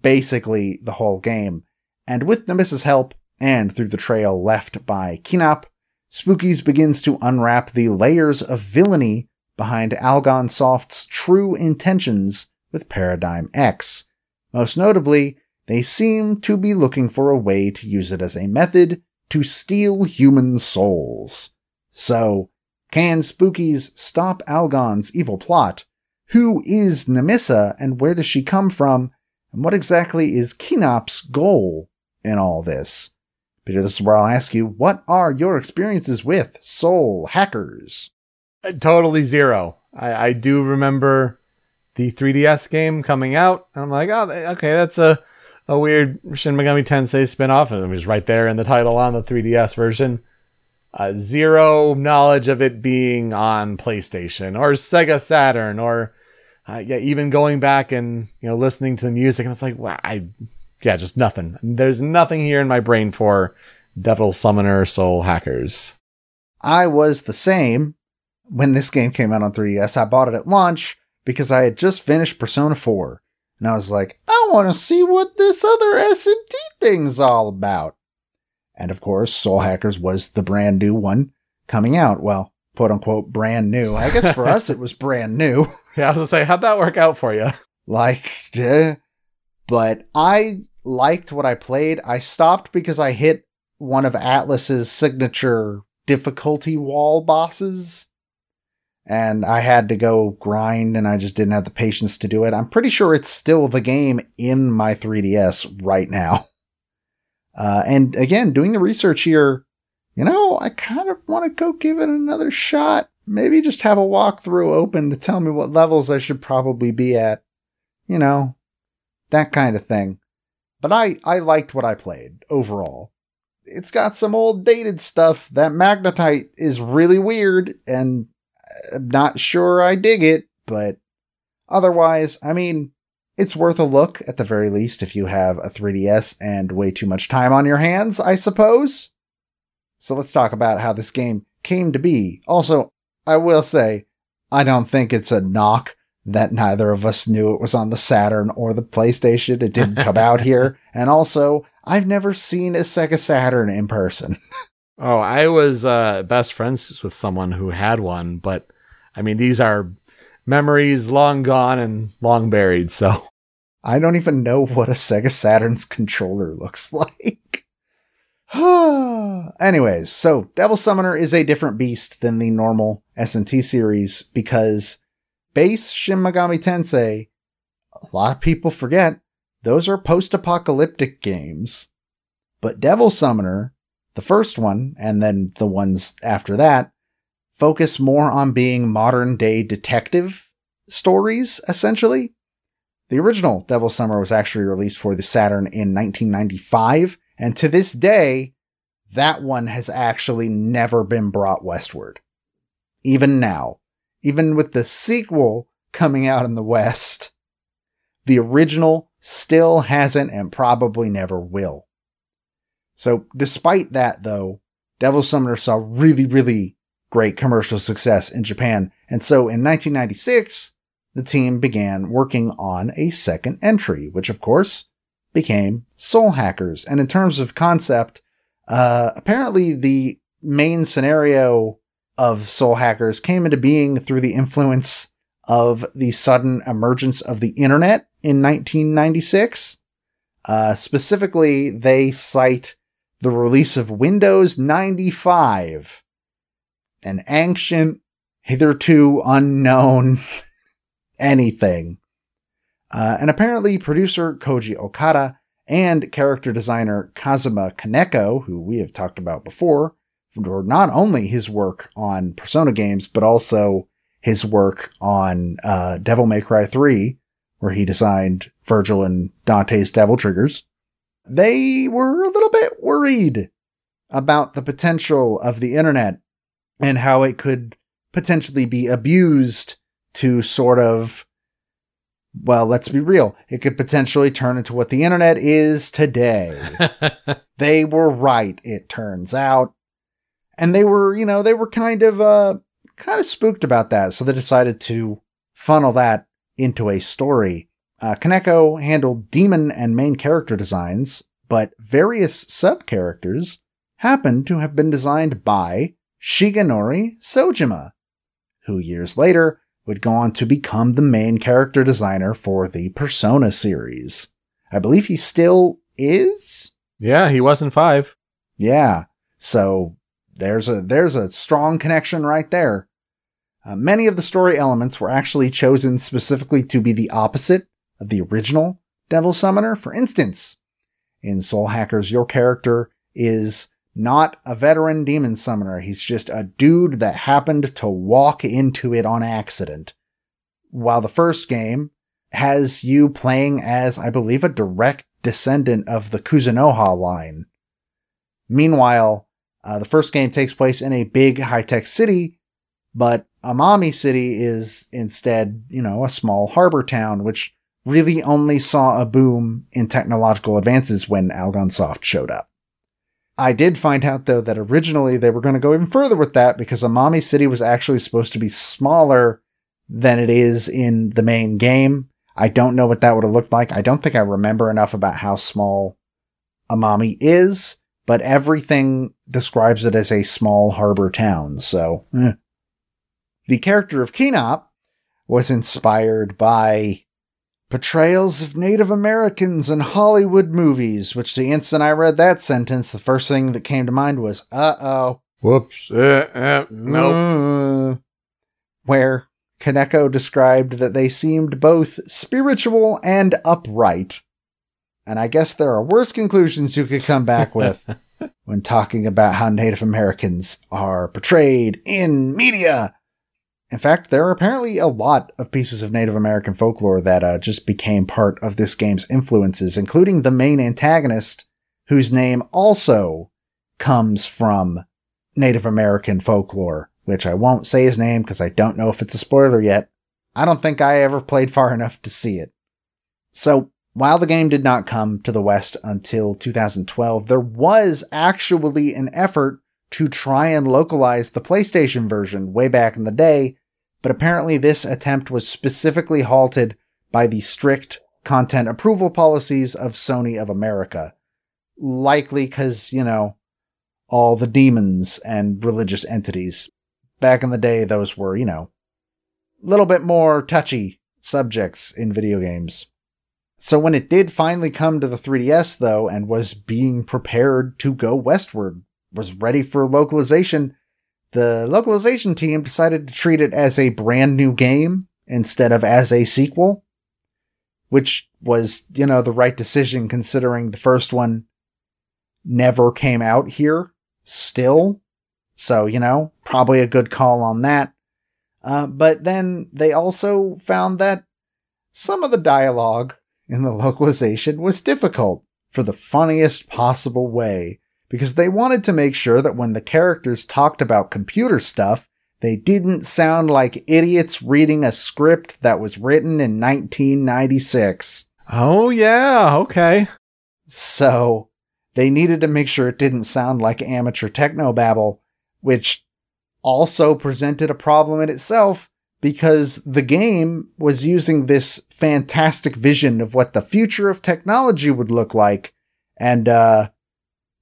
basically the whole game. And with Nemissa's help, and through the trail left by Kinop, Spookies begins to unwrap the layers of villainy behind Algon Soft's true intentions with Paradigm X. Most notably, they seem to be looking for a way to use it as a method to steal human souls. So, can Spookies stop Algon's evil plot? Who is Nemissa and where does she come from? And what exactly is Kinop's goal in all this? Peter, this is where I'll ask you, what are your experiences with soul hackers? Uh, Totally zero. I, I do remember the 3DS game coming out. And I'm like, oh, okay, that's a, a weird Shin Megami Tensei spin-off. And it was right there in the title on the 3DS version. Uh, zero knowledge of it being on PlayStation or Sega Saturn or uh, yeah, even going back and you know listening to the music, and it's like, wow, I yeah, just nothing. There's nothing here in my brain for Devil Summoner Soul Hackers. I was the same when this game came out on 3DS. I bought it at launch because I had just finished Persona 4. And I was like, I want to see what this other SMT thing's all about. And of course, Soul Hackers was the brand new one coming out. Well, quote unquote, brand new. I guess for us, it was brand new. Yeah, I was gonna say, how'd that work out for you? like, but I liked what I played. I stopped because I hit one of Atlus's signature difficulty wall bosses. And I had to go grind and I just didn't have the patience to do it. I'm pretty sure it's still the game in my 3DS right now. Uh, and again, doing the research here, you know, I kind of want to go give it another shot. Maybe just have a walkthrough open to tell me what levels I should probably be at. You know, that kind of thing. But I, I liked what I played overall. It's got some old dated stuff. That magnetite is really weird and I'm not sure I dig it, but otherwise, I mean, it's worth a look at the very least if you have a 3DS and way too much time on your hands, I suppose. So let's talk about how this game came to be. Also, I will say, I don't think it's a knock that neither of us knew it was on the Saturn or the PlayStation. It didn't come out here. And also, I've never seen a Sega Saturn in person. Oh, I was uh, best friends with someone who had one, but I mean, these are memories long gone and long buried. So I don't even know what a Sega Saturn's controller looks like. Anyways, so Devil Summoner is a different beast than the normal SMT series because base Shin Megami Tensei, a lot of people forget, those are post-apocalyptic games. But Devil Summoner, the first one, and then the ones after that, focus more on being modern day detective stories, essentially. The original Devil Summoner was actually released for the Saturn in 1995, and to this day, that one has actually never been brought westward. Even now, even with the sequel coming out in the West, the original still hasn't and probably never will. So, despite that, though, Devil Summoner saw really, really great commercial success in Japan. And so in 1996, the team began working on a second entry, which of course became Soul Hackers. And in terms of concept, uh, apparently the main scenario of Soul Hackers came into being through the influence of the sudden emergence of the internet in 1996. Uh, specifically, they cite the release of Windows 95, an ancient, hitherto unknown anything. Uh, and apparently, producer Koji Okada and character designer Kazuma Kaneko, who we have talked about before, for not only his work on Persona games, but also his work on uh, Devil May Cry 3, where he designed Virgil and Dante's Devil Triggers. They were a little bit worried about the potential of the internet and how it could potentially be abused to sort of well, let's be real. It could potentially turn into what the internet is today. they were right, it turns out. And they were, you know, they were kind of uh kind of spooked about that, so they decided to funnel that into a story. Uh, Kaneko handled demon and main character designs, but various sub characters happened to have been designed by Shigenori Soejima, who years later would go on to become the main character designer for the Persona series. I believe he still is. Yeah, he was in five. Yeah. So there's a there's a strong connection right there. Uh, many of the story elements were actually chosen specifically to be the opposite of the original Devil Summoner. For instance, in Soul Hackers, your character is not a veteran demon summoner. He's just a dude that happened to walk into it on accident. While the first game has you playing as, I believe, a direct descendant of the Kuzunoha line. Meanwhile, uh, the first game takes place in a big high tech city, but Amami City is instead, you know, a small harbor town, which really only saw a boom in technological advances when Algonsoft showed up. I did find out though that originally they were going to go even further with that because Amami City was actually supposed to be smaller than it is in the main game. I don't know what that would have looked like. I don't think I remember enough about how small Amami is, but everything describes it as a small harbor town. So, eh. the character of Kinop was inspired by portrayals of Native Americans in Hollywood movies, which the instant I read that sentence, the first thing that came to mind was, uh oh. Whoops. Uh, uh, nope. Uh, where Kaneko described that they seemed both spiritual and upright. And I guess there are worse conclusions you could come back with when talking about how Native Americans are portrayed in media. In fact, there are apparently a lot of pieces of Native American folklore that uh, just became part of this game's influences, including the main antagonist, whose name also comes from Native American folklore, which I won't say his name because I don't know if it's a spoiler yet. I don't think I ever played far enough to see it. So, while the game did not come to the West until 2012, there was actually an effort to try and localize the PlayStation version way back in the day but apparently this attempt was specifically halted by the strict content approval policies of Sony of America. Likely because, you know, all the demons and religious entities. Back in the day, those were, you know, a little bit more touchy subjects in video games. So when it did finally come to the 3DS, though, and was being prepared to go westward, was ready for localization, the localization team decided to treat it as a brand new game instead of as a sequel, which was, you know, the right decision considering the first one never came out here still. So, you know, probably a good call on that. Uh, but then they also found that some of the dialogue in the localization was difficult for the funniest possible way because they wanted to make sure that when the characters talked about computer stuff, they didn't sound like idiots reading a script that was written in 1996. Oh, yeah. Okay. So they needed to make sure it didn't sound like amateur technobabble, which also presented a problem in itself because the game was using this fantastic vision of what the future of technology would look like. And, uh,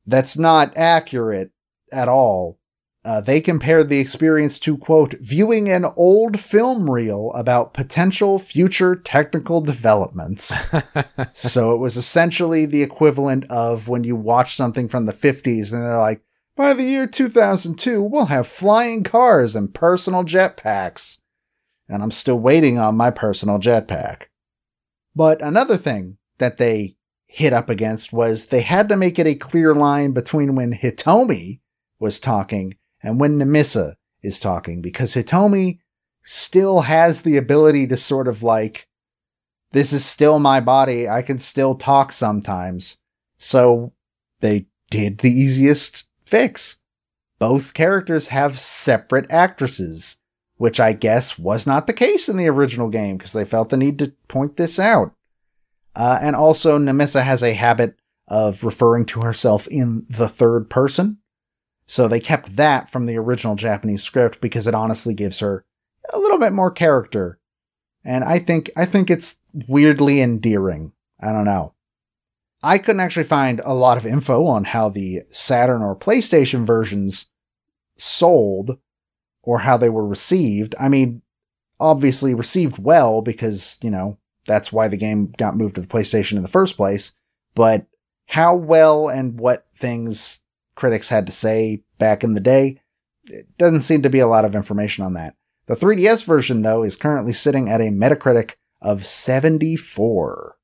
that's not accurate at all. Uh, they compared the experience to, quote, viewing an old film reel about potential future technical developments. so it was essentially the equivalent of when you watch something from the 50s and they're like, by the year 2002, we'll have flying cars and personal jetpacks. And I'm still waiting on my personal jetpack. But another thing that they hit up against was they had to make it a clear line between when Hitomi was talking and when Nemissa is talking because Hitomi still has the ability to sort of like, this is still my body. I can still talk sometimes. So they did the easiest fix. Both characters have separate actresses, which I guess was not the case in the original game because they felt the need to point this out. Uh, and also, Nemissa has a habit of referring to herself in the third person. So they kept that from the original Japanese script because it honestly gives her a little bit more character. And I think, I think it's weirdly endearing. I don't know. I couldn't actually find a lot of info on how the Saturn or PlayStation versions sold or how they were received. I mean, obviously received well because, you know, that's why the game got moved to the PlayStation in the first place. But how well and what things critics had to say back in the day, it doesn't seem to be a lot of information on that. The 3DS version, though, is currently sitting at a Metacritic of 74.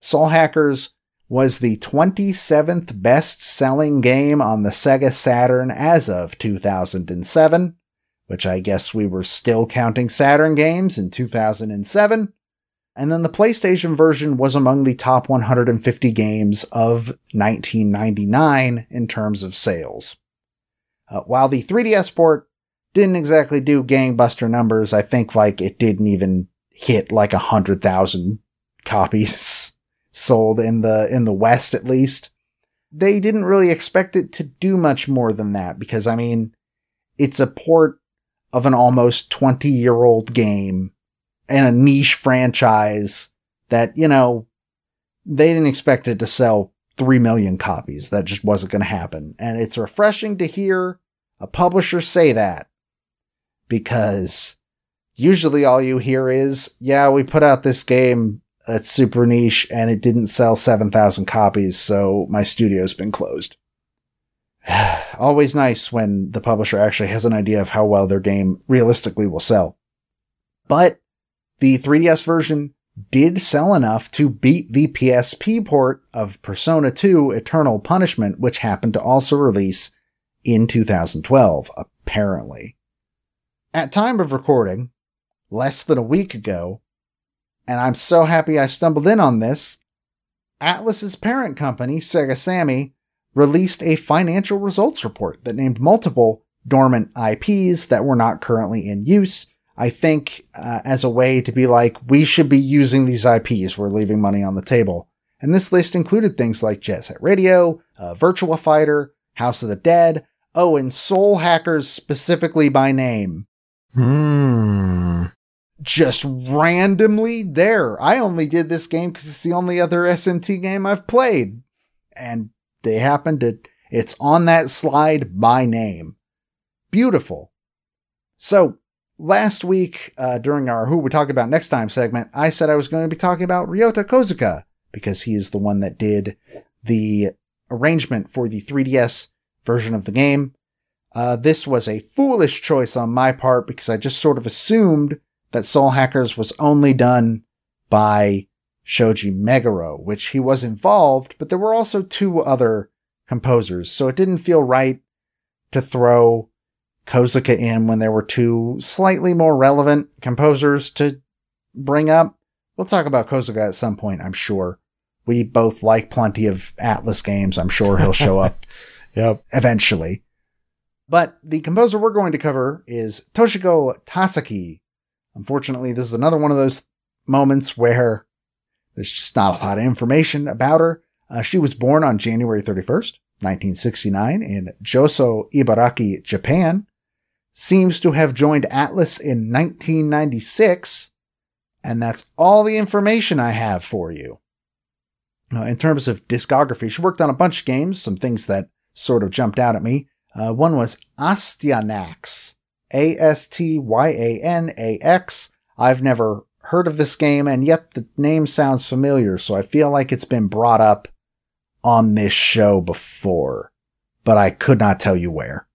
Soul Hackers was the 27th best selling game on the Sega Saturn as of 2007, which I guess we were still counting Saturn games in 2007. And then the PlayStation version was among the top 150 games of 1999 in terms of sales. Uh, while the 3DS port didn't exactly do gangbuster numbers, I think like it didn't even hit like a hundred thousand copies sold in the in the West at least. They didn't really expect it to do much more than that because I mean, it's a port of an almost 20 year old game and a niche franchise that, you know, they didn't expect it to sell 3 million copies. That just wasn't going to happen. And it's refreshing to hear a publisher say that because usually all you hear is, yeah, we put out this game that's super niche and it didn't sell 7,000 copies, so my studio's been closed. Always nice when the publisher actually has an idea of how well their game realistically will sell. But the 3DS version did sell enough to beat the PSP port of Persona 2 Eternal Punishment, which happened to also release in 2012, apparently. At time of recording, less than a week ago, and I'm so happy I stumbled in on this, Atlus's parent company, Sega Sammy, released a financial results report that named multiple dormant IPs that were not currently in use. I think uh, as a way to be like, we should be using these IPs. We're leaving money on the table. And this list included things like Jet Set Radio, uh, Virtua Fighter, House of the Dead, oh, and Soul Hackers specifically by name. Hmm. Just randomly there. I only did this game because it's the only other SMT game I've played. And they happen to, it's on that slide by name. Beautiful. So, last week, uh, during our Who We Talk About Next Time segment, I said I was going to be talking about Ryota Kozuka because he is the one that did the arrangement for the 3DS version of the game. Uh, this was a foolish choice on my part because I just sort of assumed that Soul Hackers was only done by Shoji Meguro, which he was involved, but there were also two other composers, so it didn't feel right to throw Kozuka in when there were two slightly more relevant composers to bring up. We'll talk about Kozuka at some point, I'm sure. We both like plenty of Atlus games. I'm sure he'll show up Yep. eventually. But the composer we're going to cover is Toshiko Tasaki. Unfortunately, this is another one of those moments where there's just not a lot of information about her. Uh, she was born on January 31st, 1969 in Joso, Ibaraki, Japan. Seems to have joined Atlus in 1996. And that's all the information I have for you. Uh, in terms of discography, she worked on a bunch of games, some things that sort of jumped out at me. Uh, one was Astyanax, A S T Y A N A X. I've never heard of this game, and yet the name sounds familiar, so I feel like it's been brought up on this show before, but I could not tell you where.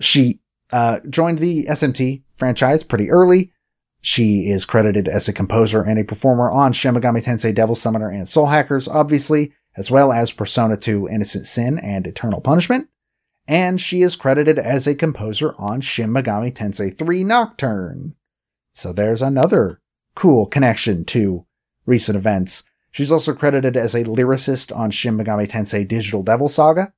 She uh, joined the SMT franchise pretty early. She is credited as a composer and a performer on Shin Megami Tensei Devil Summoner and Soul Hackers, obviously, as well as Persona 2 Innocent Sin and Eternal Punishment. And she is credited as a composer on Shin Megami Tensei 3 Nocturne. So there's another cool connection to recent events. She's also credited as a lyricist on Shin Megami Tensei Digital Devil Saga,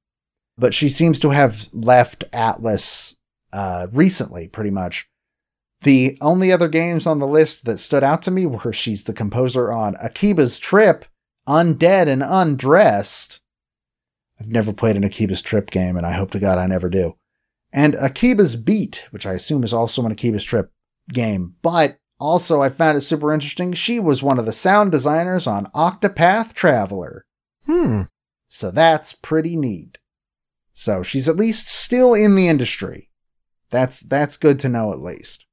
but she seems to have left Atlus uh, recently, pretty much. The only other games on the list that stood out to me were she's the composer on Akiba's Trip, Undead and Undressed. I've never played an Akiba's Trip game, and I hope to God I never do. And Akiba's Beat, which I assume is also an Akiba's Trip game. But also, I found it super interesting. She was one of the sound designers on Octopath Traveler. Hmm. So that's pretty neat. So she's at least still in the industry. That's that's good to know at least.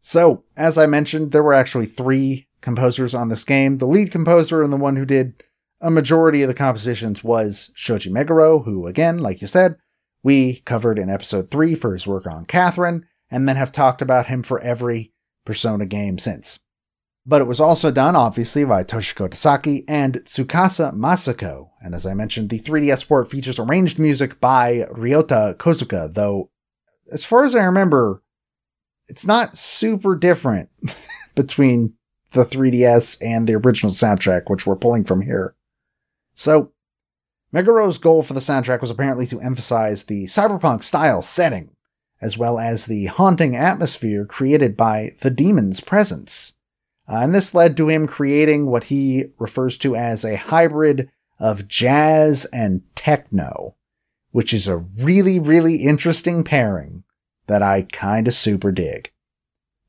So, as I mentioned, there were actually three composers on this game. The lead composer and the one who did a majority of the compositions was Shoji Meguro, who again, like you said, we covered in episode 3 for his work on Catherine, and then have talked about him for every Persona game since. But it was also done, obviously, by Toshiko Tasaki and Tsukasa Masuko. And as I mentioned, the 3DS port features arranged music by Ryota Kozuka, though, as far as I remember, it's not super different between the 3DS and the original soundtrack, which we're pulling from here. So, Meguro's goal for the soundtrack was apparently to emphasize the cyberpunk style setting, as well as the haunting atmosphere created by the demon's presence. Uh, and this led to him creating what he refers to as a hybrid of jazz and techno, which is a really, really interesting pairing that I kinda super dig.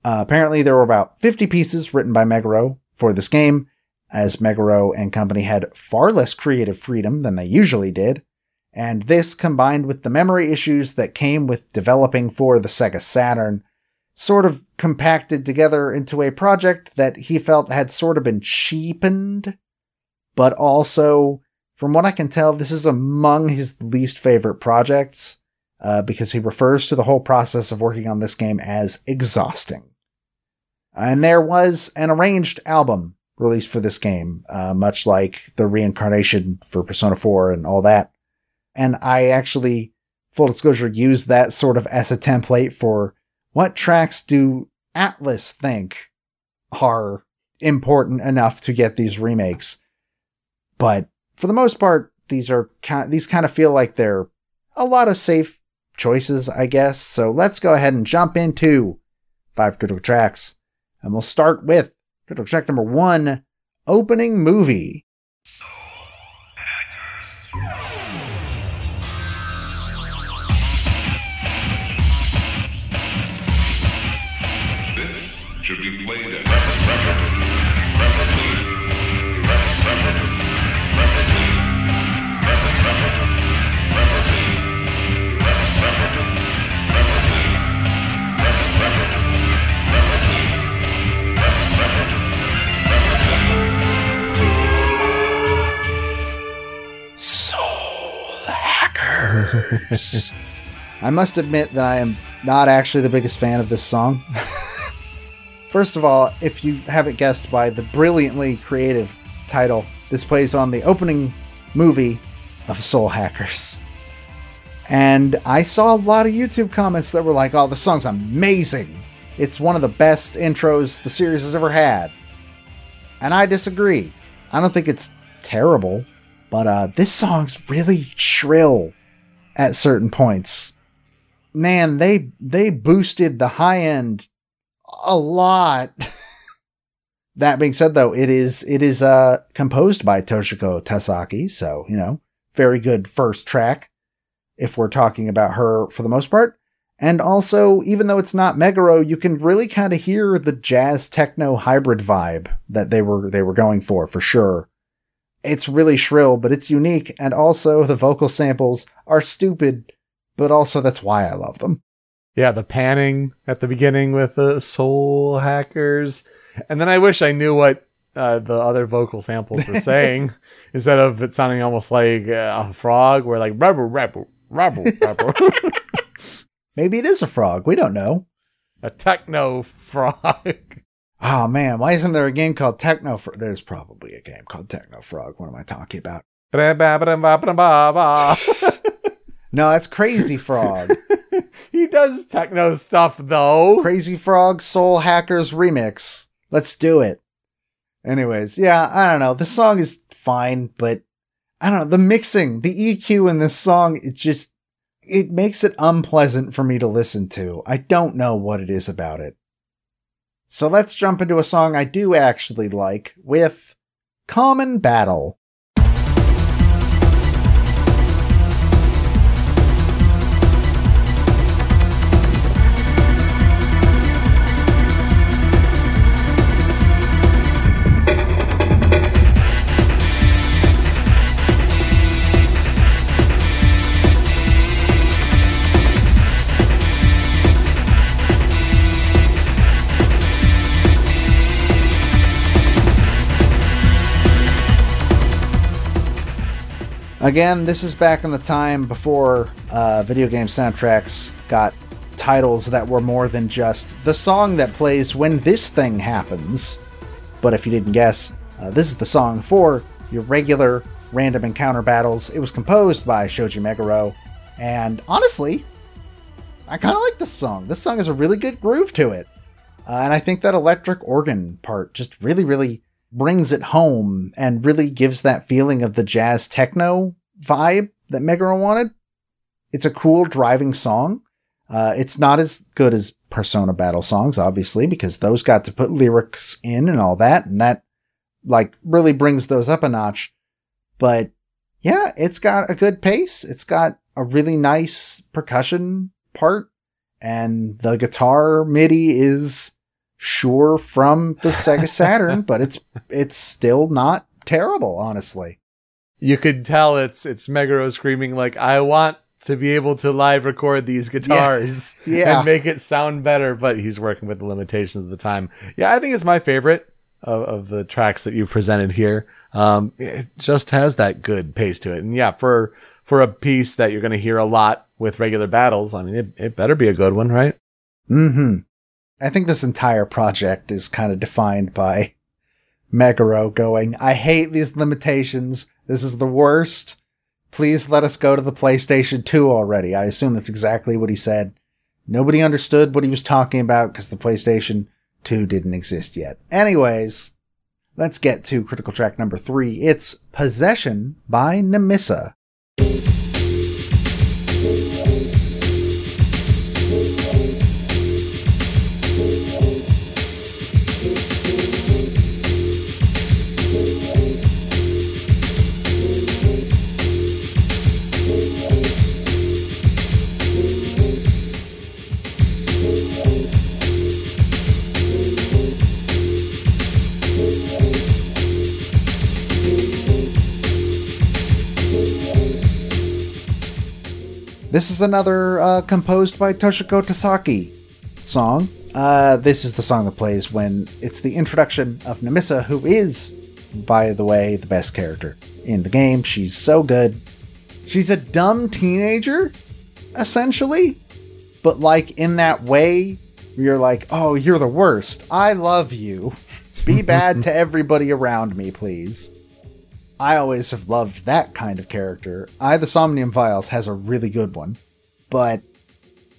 Uh, apparently, there were about 50 pieces written by Meguro for this game, as Meguro and company had far less creative freedom than they usually did, and this combined with the memory issues that came with developing for the Sega Saturn sort of compacted together into a project that he felt had sort of been cheapened, but also, from what I can tell, this is among his least favorite projects uh, because he refers to the whole process of working on this game as exhausting. And there was an arranged album released for this game, uh, much like the reincarnation for Persona 4 and all that. And I actually, full disclosure, used that sort of as a template for what tracks do Atlus think are important enough to get these remakes. But for the most part, these are ki- these kind of feel like they're a lot of safe choices, I guess. So let's go ahead and jump into five critical tracks. And we'll start with critical track number one, opening movie. I must admit that I am not actually the biggest fan of this song. First of all, if you haven't guessed by the brilliantly creative title, this plays on the opening movie of Soul Hackers. And I saw a lot of YouTube comments that were like, oh, the song's amazing. It's one of the best intros the series has ever had. And I disagree. I don't think it's terrible, but uh, this song's really shrill at certain points. Man, they they boosted the high end a lot. that being said though, it is it is uh composed by Toshiko Tasaki, so, you know, very good first track if we're talking about her for the most part. And also, even though it's not Meguro, you can really kind of hear the jazz techno hybrid vibe that they were they were going for for sure. It's really shrill, but it's unique, and also the vocal samples are stupid, but also that's why I love them. Yeah, the panning at the beginning with the soul hackers. And then I wish I knew what uh, the other vocal samples were saying instead of it sounding almost like uh, a frog where like rubber rubber rubber rubber Maybe it is a frog. We don't know. a techno frog. Oh man, why isn't there a game called Techno? Fro- There's probably a game called Techno Frog. What am I talking about? No, that's Crazy Frog. he does techno stuff though. Crazy Frog Soul Hackers remix. Let's do it. Anyways, yeah, I don't know. The song is fine, but I don't know. The mixing, the EQ in this song, it just it makes it unpleasant for me to listen to. I don't know what it is about it. So let's jump into a song I do actually like with Common Battle. Again, this is back in the time before uh, video game soundtracks got titles that were more than just the song that plays when this thing happens. But if you didn't guess, uh, this is the song for your regular random encounter battles. It was composed by Shoji Meguro, and honestly, I kind of like this song. This song has a really good groove to it. Uh, and I think that electric organ part just really, really brings it home and really gives that feeling of the jazz techno vibe that Meguro wanted. It's a cool driving song. Uh, it's not as good as Persona Battle songs, obviously, because those got to put lyrics in and all that, and that like really brings those up a notch. But yeah, it's got a good pace. It's got a really nice percussion part, and the guitar MIDI is sure from the Sega Saturn, but it's it's still not terrible, honestly. You could tell it's it's Meguro screaming like I want to be able to live record these guitars Yeah. and make it sound better, but he's working with the limitations of the time. Yeah, I think it's my favorite of, of the tracks that you've presented here. Um, it just has that good pace to it, and yeah, for for a piece that you're going to hear a lot with regular battles, I mean, it, it better be a good one, right? hmm I think this entire project is kind of defined by Meguro going, I hate these limitations. This is the worst. Please let us go to the PlayStation 2 already. I assume that's exactly what he said. Nobody understood what he was talking about because the PlayStation 2 didn't exist yet. Anyways, let's get to critical track number three. It's Possession by Nemissa. This is another uh, composed by Toshiko Tasaki song. Uh, this is the song that plays when it's the introduction of Nemissa, who is, by the way, the best character in the game. She's so good. She's a dumb teenager, essentially, but like in that way, you're like, oh, you're the worst. I love you. Be bad to everybody around me, please. I always have loved that kind of character. I, the Somnium Files, has a really good one. But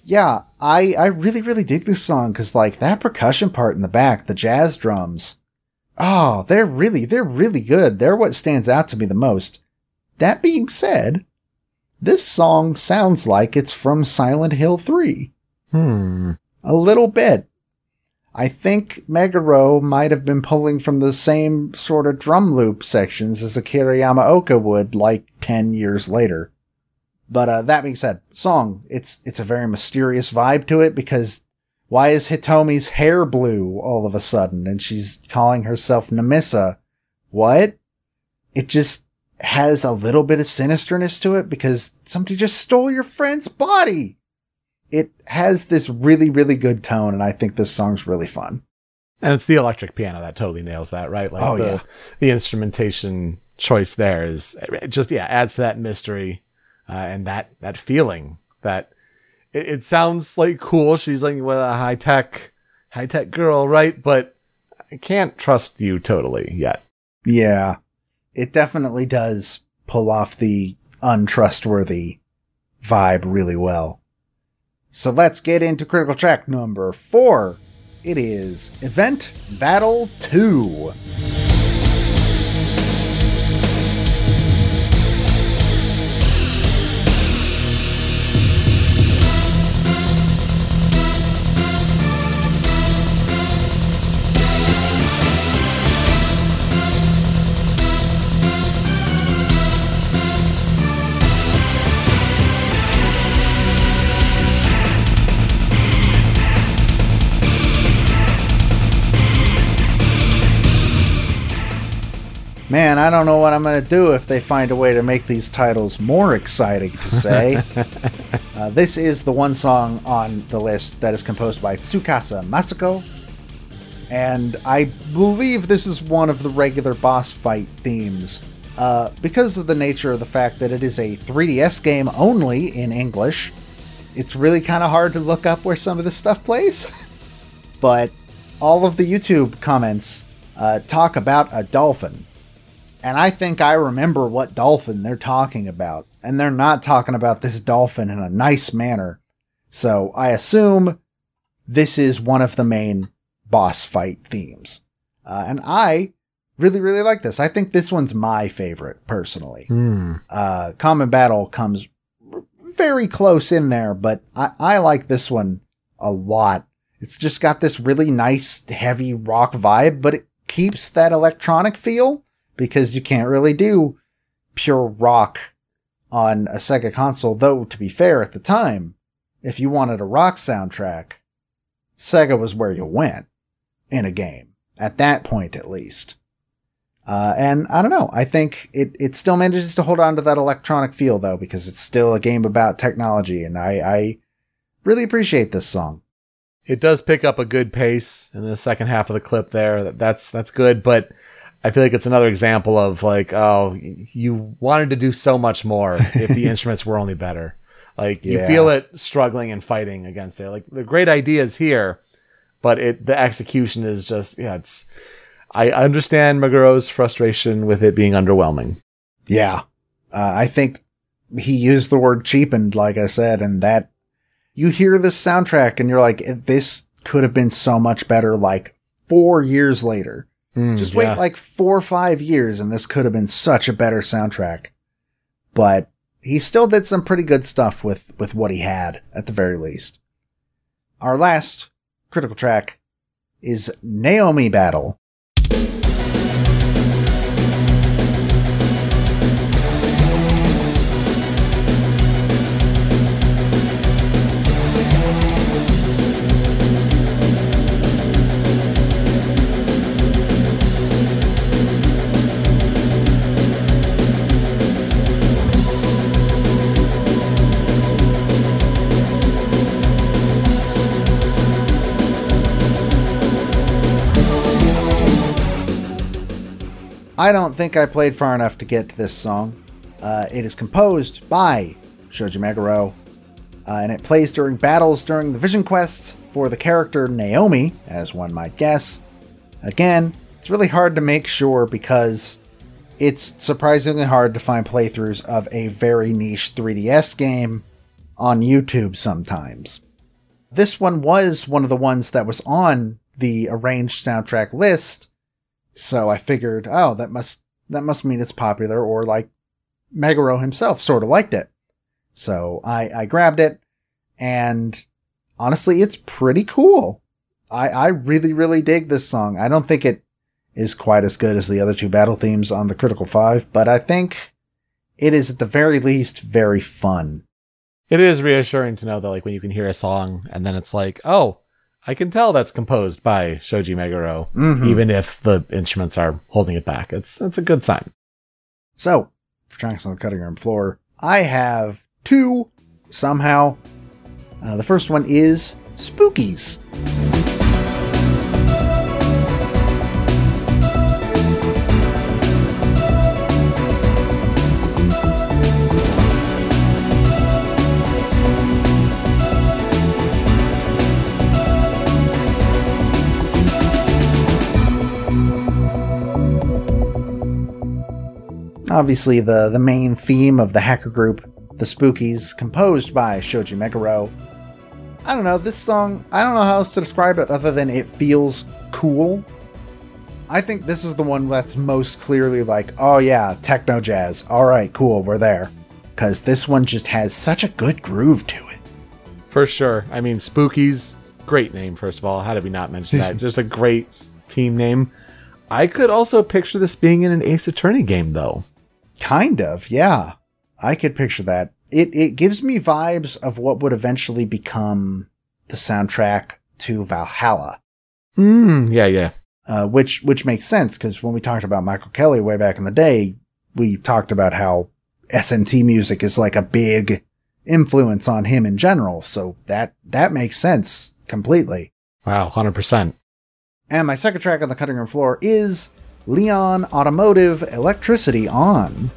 yeah, I, I really, really dig this song because like that percussion part in the back, the jazz drums, oh, they're really, they're really good. They're what stands out to me the most. That being said, this song sounds like it's from Silent Hill 3. Hmm. A little bit. I think Meguro might have been pulling from the same sort of drum loop sections as Akira Yamaoka would like 10 years later. But uh, that being said, song, it's it's a very mysterious vibe to it because why is Hitomi's hair blue all of a sudden and she's calling herself Nemissa? What? It just has a little bit of sinisterness to it because somebody just stole your friend's body. It has this really, really good tone, and I think this song's really fun. And it's the electric piano that totally nails that, right? Like Oh, the, yeah. the instrumentation choice there is just yeah adds to that mystery uh, and that that feeling that it, it sounds like cool. She's like well, a high tech high tech girl, right? But I can't trust you totally yet. Yeah, it definitely does pull off the untrustworthy vibe really well. So let's get into critical track number four. It is Event Battle 2. Man, I don't know what I'm going to do if they find a way to make these titles more exciting to say. uh, this is the one song on the list that is composed by Tsukasa Masuko. And I believe this is one of the regular boss fight themes. Uh, because of the nature of the fact that it is a 3DS game only in English, it's really kind of hard to look up where some of this stuff plays. but all of the YouTube comments uh, talk about a dolphin. And I think I remember what dolphin they're talking about. And they're not talking about this dolphin in a nice manner. So I assume this is one of the main boss fight themes. Uh, and I really, really like this. I think this one's my favorite, personally. Hmm. Uh, Common Battle comes very close in there, but I, I like this one a lot. It's just got this really nice, heavy rock vibe, but it keeps that electronic feel because you can't really do pure rock on a Sega console. Though, to be fair, at the time, if you wanted a rock soundtrack, Sega was where you went in a game. At that point, at least. Uh, and I don't know. I think it, it still manages to hold on to that electronic feel though, because it's still a game about technology, and I, I really appreciate this song. It does pick up a good pace in the second half of the clip there. That's that's good, but I feel like it's another example of like, oh, you wanted to do so much more if the instruments were only better. Like you feel it struggling and fighting against it. Like the great ideas here, but it the execution is just yeah, it's I understand Meguro's frustration with it being underwhelming. Yeah. Uh, I think he used the word cheapened, like I said, and that you hear this soundtrack and you're like, this could have been so much better like four years later. Mm, Just wait yeah. like four or five years and this could have been such a better soundtrack. But he still did some pretty good stuff with, with what he had at the very least. Our last critical track is Naomi Battle. I don't think I played far enough to get to this song. Uh, it is composed by Shoji Meguro, uh, and it plays during battles during the Vision Quests for the character Naomi, as one might guess. Again, it's really hard to make sure because it's surprisingly hard to find playthroughs of a very niche 3DS game on YouTube sometimes. This one was one of the ones that was on the arranged soundtrack list, so I figured, oh, that must that must mean it's popular, or like Meguro himself sort of liked it. So I, I grabbed it and honestly, it's pretty cool. I, I really, really dig this song. I don't think it is quite as good as the other two battle themes on the Critical Five, but I think it is at the very least very fun. It is reassuring to know that like when you can hear a song and then it's like, oh, I can tell that's composed by Shoji Meguro, Mhm. even if the instruments are holding it back. It's it's a good sign. So, for Trunks on the cutting room floor, I have two somehow. Uh, the first one is Spookies. Obviously, the, the main theme of the hacker group, the Spookies, composed by Shoji Meguro. I don't know, this song, I don't know how else to describe it other than it feels cool. I think this is the one that's most clearly like, oh yeah, techno jazz. All right, cool, we're there. Because this one just has such a good groove to it. For sure. I mean, Spookies, great name, first of all. How did we not mention that? Just a great team name. I could also picture this being in an Ace Attorney game, though. Kind of, yeah. I could picture that. It it gives me vibes of what would eventually become the soundtrack to Valhalla. Mm, yeah, yeah. uh, which which makes sense because when we talked about Michael Kelly way back in the day, we talked about how SMT music is like a big influence on him in general. So that that makes sense completely. Wow, 100%. And my second track on the cutting room floor is Leon Automotive Electricity On.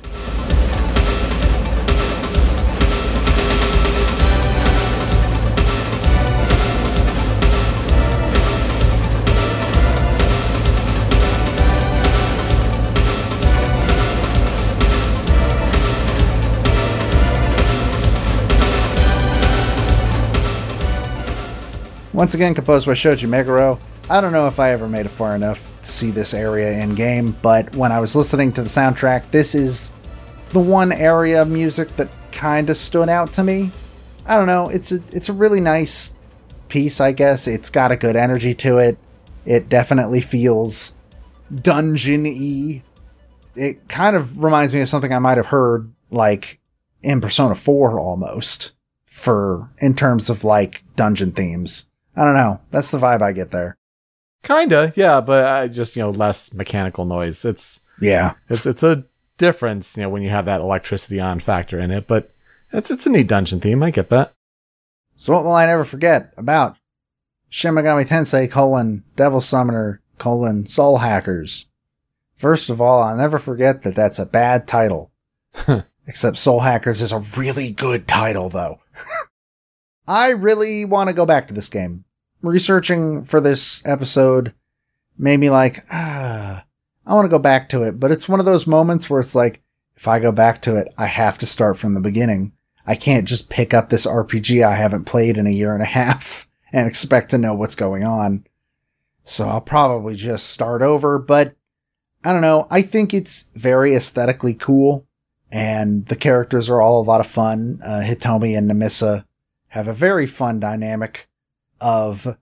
Once again, composed by Shoji Meguro. I don't know if I ever made it far enough to see this area in game, but when I was listening to the soundtrack, this is the one area of music that kind of stood out to me. I don't know. It's a it's a really nice piece, I guess. It's got a good energy to it. It definitely feels dungeon-y. It kind of reminds me of something I might have heard like in Persona 4 almost for in terms of like dungeon themes. I don't know. That's the vibe I get there. Kinda, yeah, but I just, you know, less mechanical noise. It's Yeah. it's it's a difference, you know, when you have that electricity on factor in it, but it's it's a neat dungeon theme. I get that. So what will I never forget about Shin Megami Tensei colon Devil Summoner colon Soul Hackers? First of all, I'll never forget that that's a bad title. Except Soul Hackers is a really good title, though. I really want to go back to this game. Researching for this episode made me like, ah, I want to go back to it. But it's one of those moments where it's like, if I go back to it, I have to start from the beginning. I can't just pick up this RPG I haven't played in a year and a half and expect to know what's going on. So I'll probably just start over, but I don't know. I think it's very aesthetically cool and the characters are all a lot of fun. Uh, Hitomi and Nemissa have a very fun dynamic of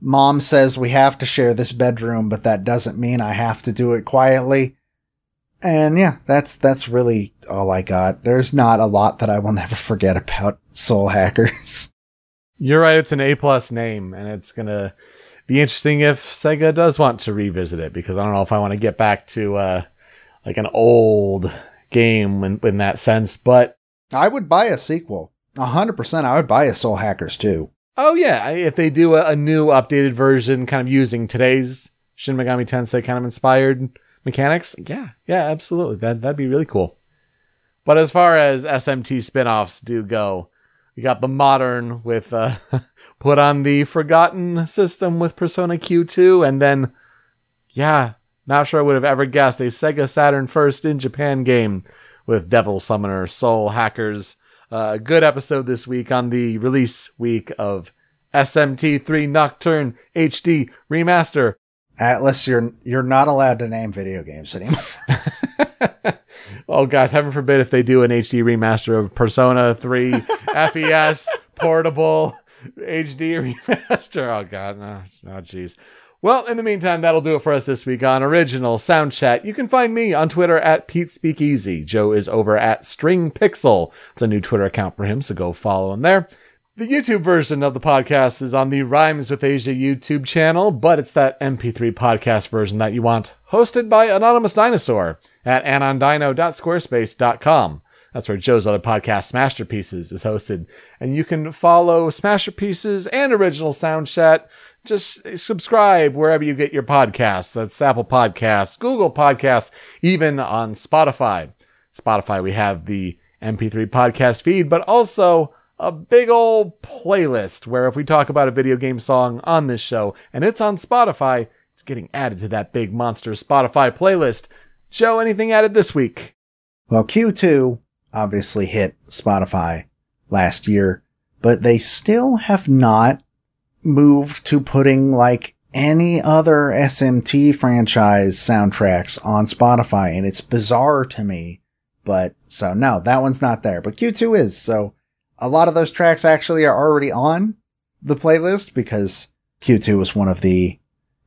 mom says we have to share this bedroom, but that doesn't mean I have to do it quietly. And yeah, that's that's really all I got. There's not a lot that I will never forget about Soul Hackers. You're right, it's an A plus name, and it's gonna be interesting if Sega does want to revisit it, because I don't know if I want to get back to uh like an old game in, in that sense, but I would buy a sequel. A hundred percent I would buy a Soul Hackers too. Oh yeah, if they do a, a new updated version, kind of using today's Shin Megami Tensei kind of inspired mechanics, yeah, yeah, absolutely, that that'd be really cool. But as far as SMT spin-offs do go, we got the modern with uh, put on the forgotten system with Persona Q2, and then yeah, not sure I would have ever guessed a Sega Saturn first in Japan game with Devil Summoner Soul Hackers. Uh, a good episode this week on the release week of SMT3 Nocturne HD Remaster. Atlus, you're you're not allowed to name video games anymore. Oh gosh, heaven forbid if they do an HD remaster of Persona 3 FES portable HD remaster. Oh god, no, oh jeez. Well, in the meantime, that'll do it for us this week on Original Sound Chat. You can find me on Twitter at Pete Speakeasy. Joe is over at String Pixel. It's a new Twitter account for him, so go follow him there. The YouTube version of the podcast is on the Rhymes with Asia YouTube channel, but it's that MP3 podcast version that you want, hosted by Anonymous Dinosaur at anondino.squarespace.com. That's where Joe's other podcast, Smasherpieces, is hosted. And you can follow Smasherpieces and Original Sound Chat. Just subscribe wherever you get your podcasts. That's Apple Podcasts, Google Podcasts, even on Spotify. Spotify, we have the MP3 podcast feed, but also a big old playlist where if we talk about a video game song on this show and it's on Spotify, it's getting added to that big monster Spotify playlist. Joe, anything added this week? Well, Q2 obviously hit Spotify last year, but they still have not moved to putting like any other SMT franchise soundtracks on Spotify. And it's bizarre to me. But so no, that one's not there, but Q2 is. So a lot of those tracks actually are already on the playlist because Q2 was one of the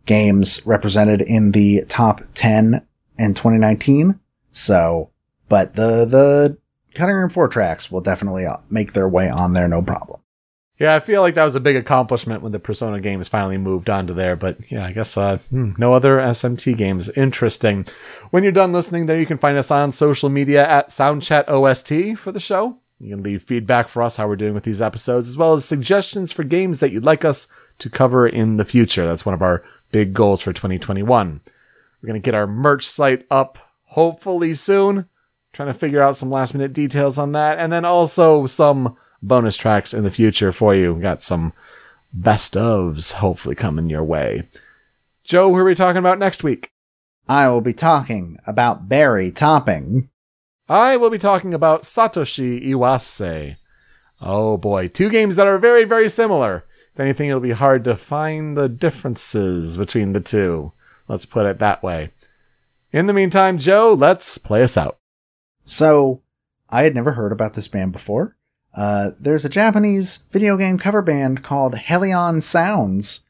games represented in the top 10 in 2019. So, but the, the Cutting Room 4 tracks will definitely uh, make their way on there, no problem. Yeah, I feel like that was a big accomplishment when the Persona games finally moved on to there. But yeah, I guess uh, hmm, no other SMT games. Interesting. When you're done listening, there you can find us on social media at SoundChatOST for the show. You can leave feedback for us how we're doing with these episodes, as well as suggestions for games that you'd like us to cover in the future. That's one of our big goals for 2021. We're going to get our merch site up hopefully soon. Trying to figure out some last minute details on that. And then also some bonus tracks in the future for you. Got some best ofs hopefully coming your way. Joe, who are we talking about next week? I will be talking about berry topping. I will be talking about Satoshi Iwase. Oh boy, two games that are very, very similar. If anything, it'll be hard to find the differences between the two. Let's put it that way. In the meantime, Joe, let's play us out. So, I had never heard about this band before. Uh, there's a Japanese video game cover band called Helion Sounds,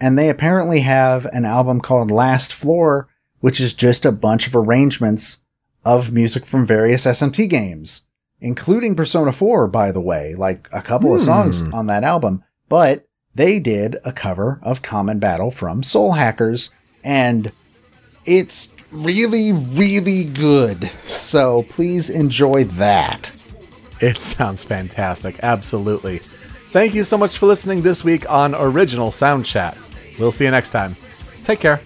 and they apparently have an album called Last Floor, which is just a bunch of arrangements of music from various SMT games, including Persona 4, by the way, like a couple of songs on that album. But they did a cover of Common Battle from Soul Hackers, and it's really, really good. So please enjoy that. It sounds fantastic. Absolutely. Thank you so much for listening this week on Original Sound Chat. We'll see you next time. Take care.